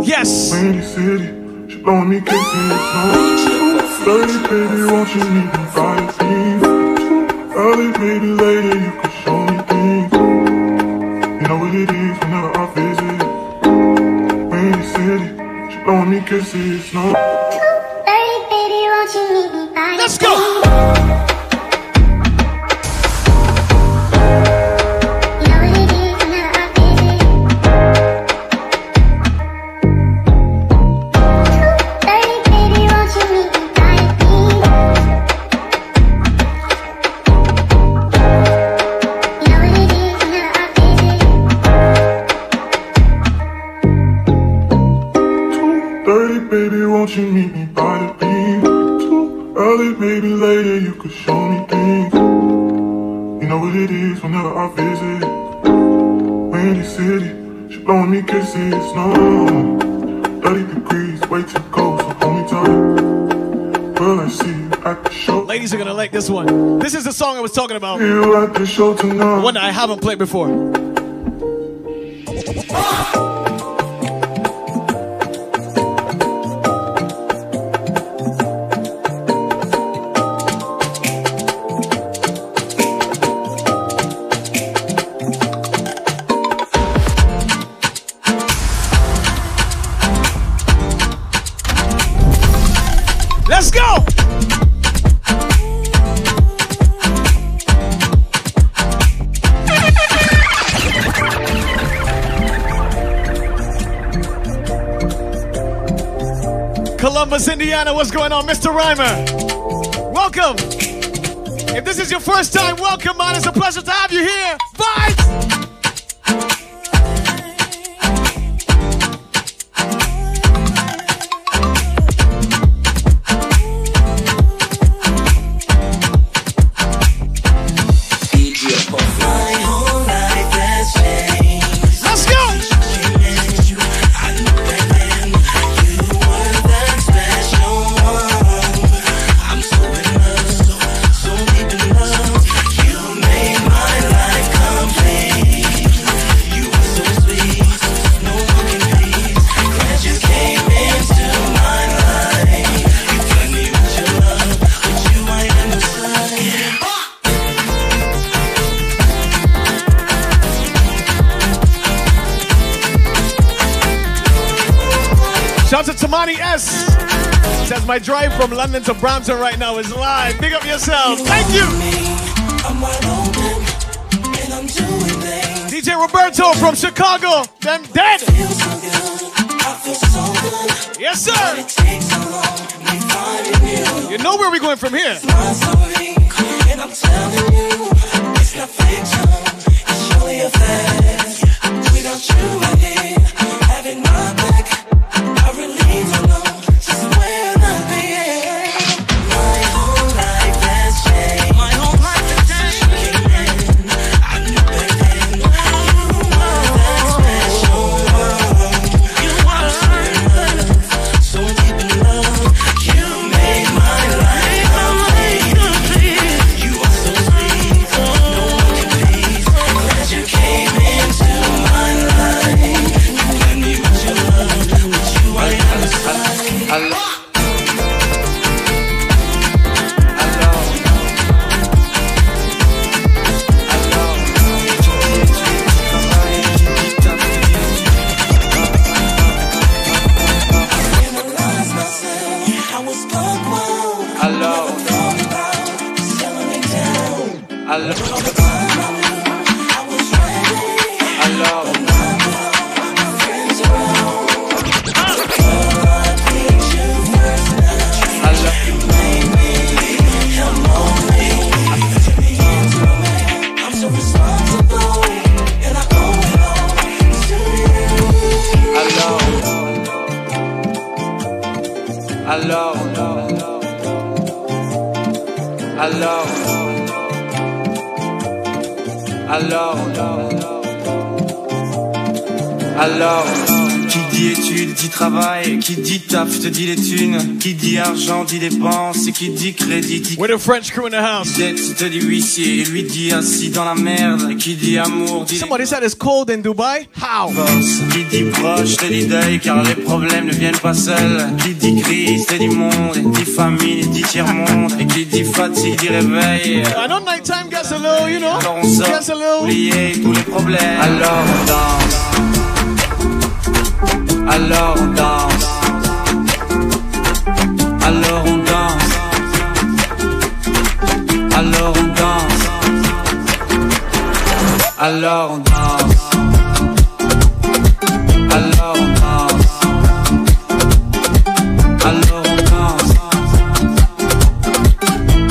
Yes. Dirty baby, won't you need me? Early baby, lady. about one I haven't played before. going on, Mr. Reimer? Welcome. If this is your first time, welcome, man. It's a pleasure to have you here. Bonnie S says my drive from London to Brampton right now is live. Big up yourself. Thank you. DJ Roberto from Chicago. Them dead. Yes, sir. You know where we're going from here. I'm telling you, dit travail, qui dit taf te dit les thunes, qui dit argent dit dépenses, et qui dit crédit dit With a French crew in the house. dette te dit huissier, lui dit assis dans la merde, qui dit amour dit Somebody said it's cold in Dubai. How? qui dit proche te dit deuil car les problèmes ne viennent pas seuls, qui dit crise te dit monde, et dit famine dit tiers monde, et qui dit fatigue dit réveil. I know nighttime gets a little, you know, gets a little. oublier tous les problèmes. Alors on danse alors on danse. Alors on danse. Alors on danse. Alors on danse. Alors on danse. Alors on danse.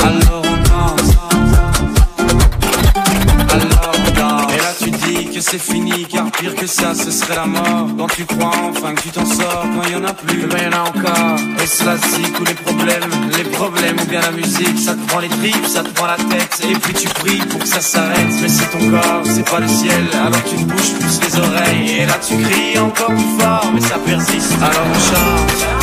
Alors on danse. Alors on danse. Et là tu dis que c'est fini car pire que ça ce serait la mort tu crois enfin que tu t'en sors Quand il y en a plus, ben y en a encore. Et cela ou les problèmes Les problèmes ou bien la musique Ça te prend les tripes, ça te prend la tête. Et puis tu pries pour que ça s'arrête. Mais c'est ton corps, c'est pas le ciel. Alors tu ne bouges plus les oreilles. Et là tu cries encore plus fort Mais ça persiste, alors on chante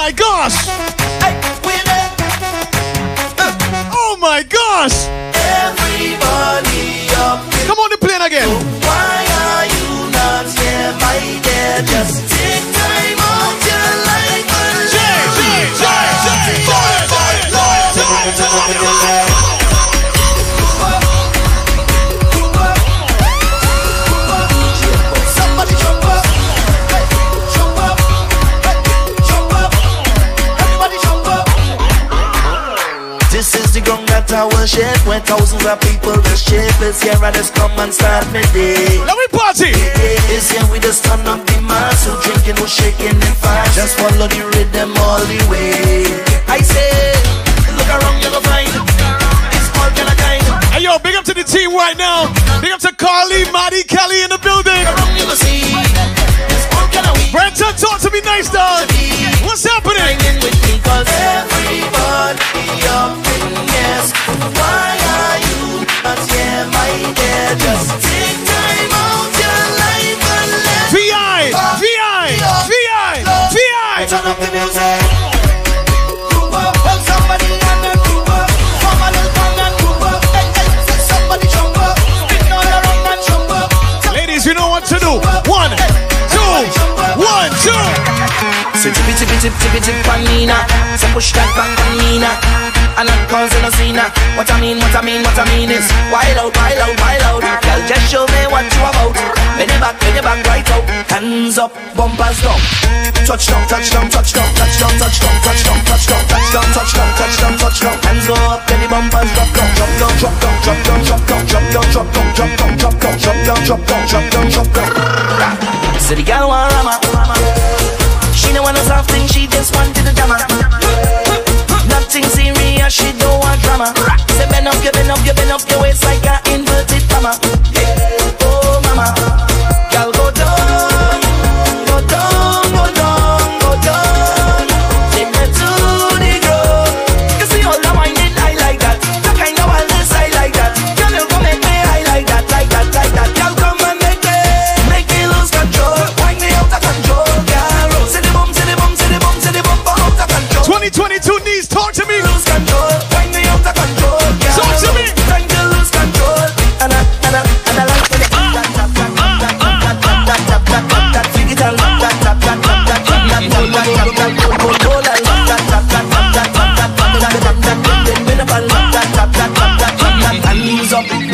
my gosh! Hey. a shape When thousands of people just shapeless Yeah, I just come and start my day. Let me party! It's here we just turn up the mass So drinking, no shaking and fast Just follow the rhythm all the way. I say, look around, you're gonna find It's all kind of. Kind Hey yo, big up to the team right now. Big up to Carly, Maddie, Kelly in the building. Brenton, talk to me nice, dog. What's happening? Why? Say chippy chippy chip chippy chip on Nina So push that back on Nina And that causing a Cena What I mean, what I mean, what I mean is Wild out, wild out, wild out Girl, just show me what you about Bend it back, bend it back right out Hands up, bumpers down Touch down, touch down, touch down Touch down, touch down, touch down Touch down, touch down, touch down Touch down, touch down Hands go up, then the bumpers drop down Drop down, drop down, drop down, drop down, drop down, drop down, drop down, drop down, drop down, drop down, drop down, drop down Say the gal want rama want a soft thing, she just wanted a drama. Nothing serious, she don't want drama. Say bend up, you bend up, you bend up your waist like a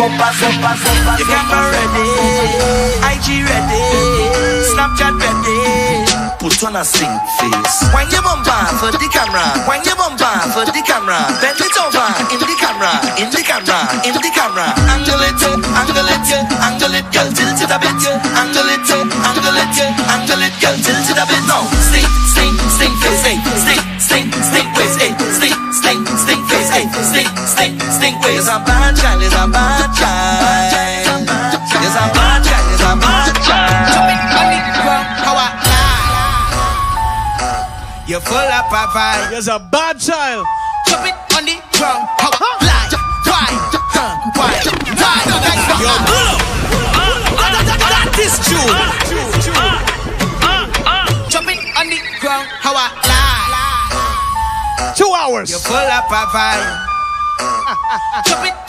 up, pass up, pass up, pass camera ready, IG ready, Snapchat ready. Put on a sing face. When you bumper for the camera, when you bumper for the camera, bend it over. In the camera, in the camera, in the camera. Angle it, angle it, angle it, girl, tilt it a bit, angle it, angle it, angle it, girl, tilt it a bit. No, stick, stick. cola papai. You're a bad child. Chop it on the drum. How fly, why, why. Yo, pull up. Ah, ah, ah, that is true. Chop it on the ground. How I lie. Two hours. You pull up, Popeye. Chop it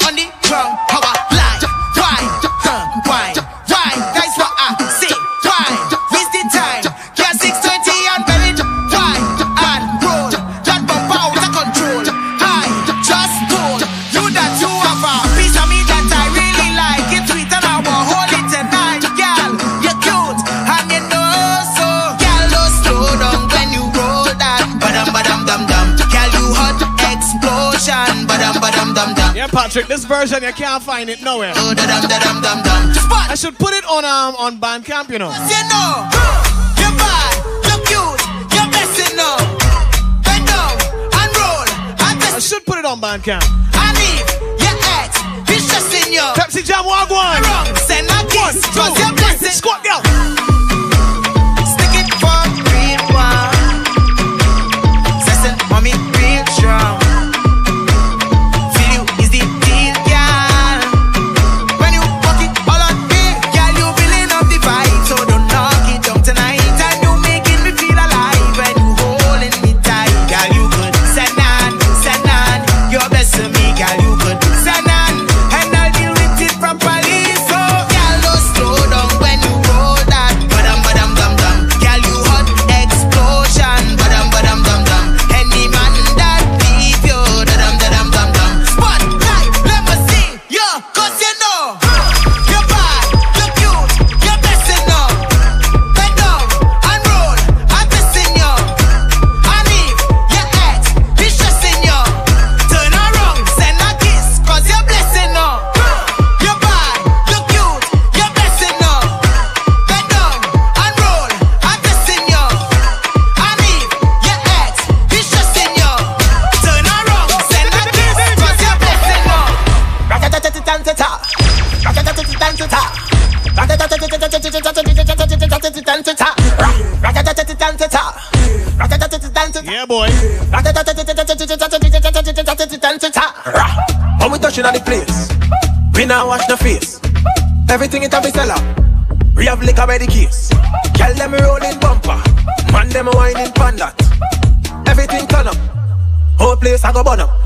Patrick. This version you can't find it nowhere. I should put it on um on Bandcamp, you know. I should put it on Bandcamp. I leave your ex, he's just in you. Pepsi Jam Wagwan. Send a kiss, cause you're blessing. Squat down. inna the place. We now wash the face. Everything it a be. We have liquor by the case. Girl them rolling bumper. Man them whining pan that. Everything turn up. Whole place I go burn up.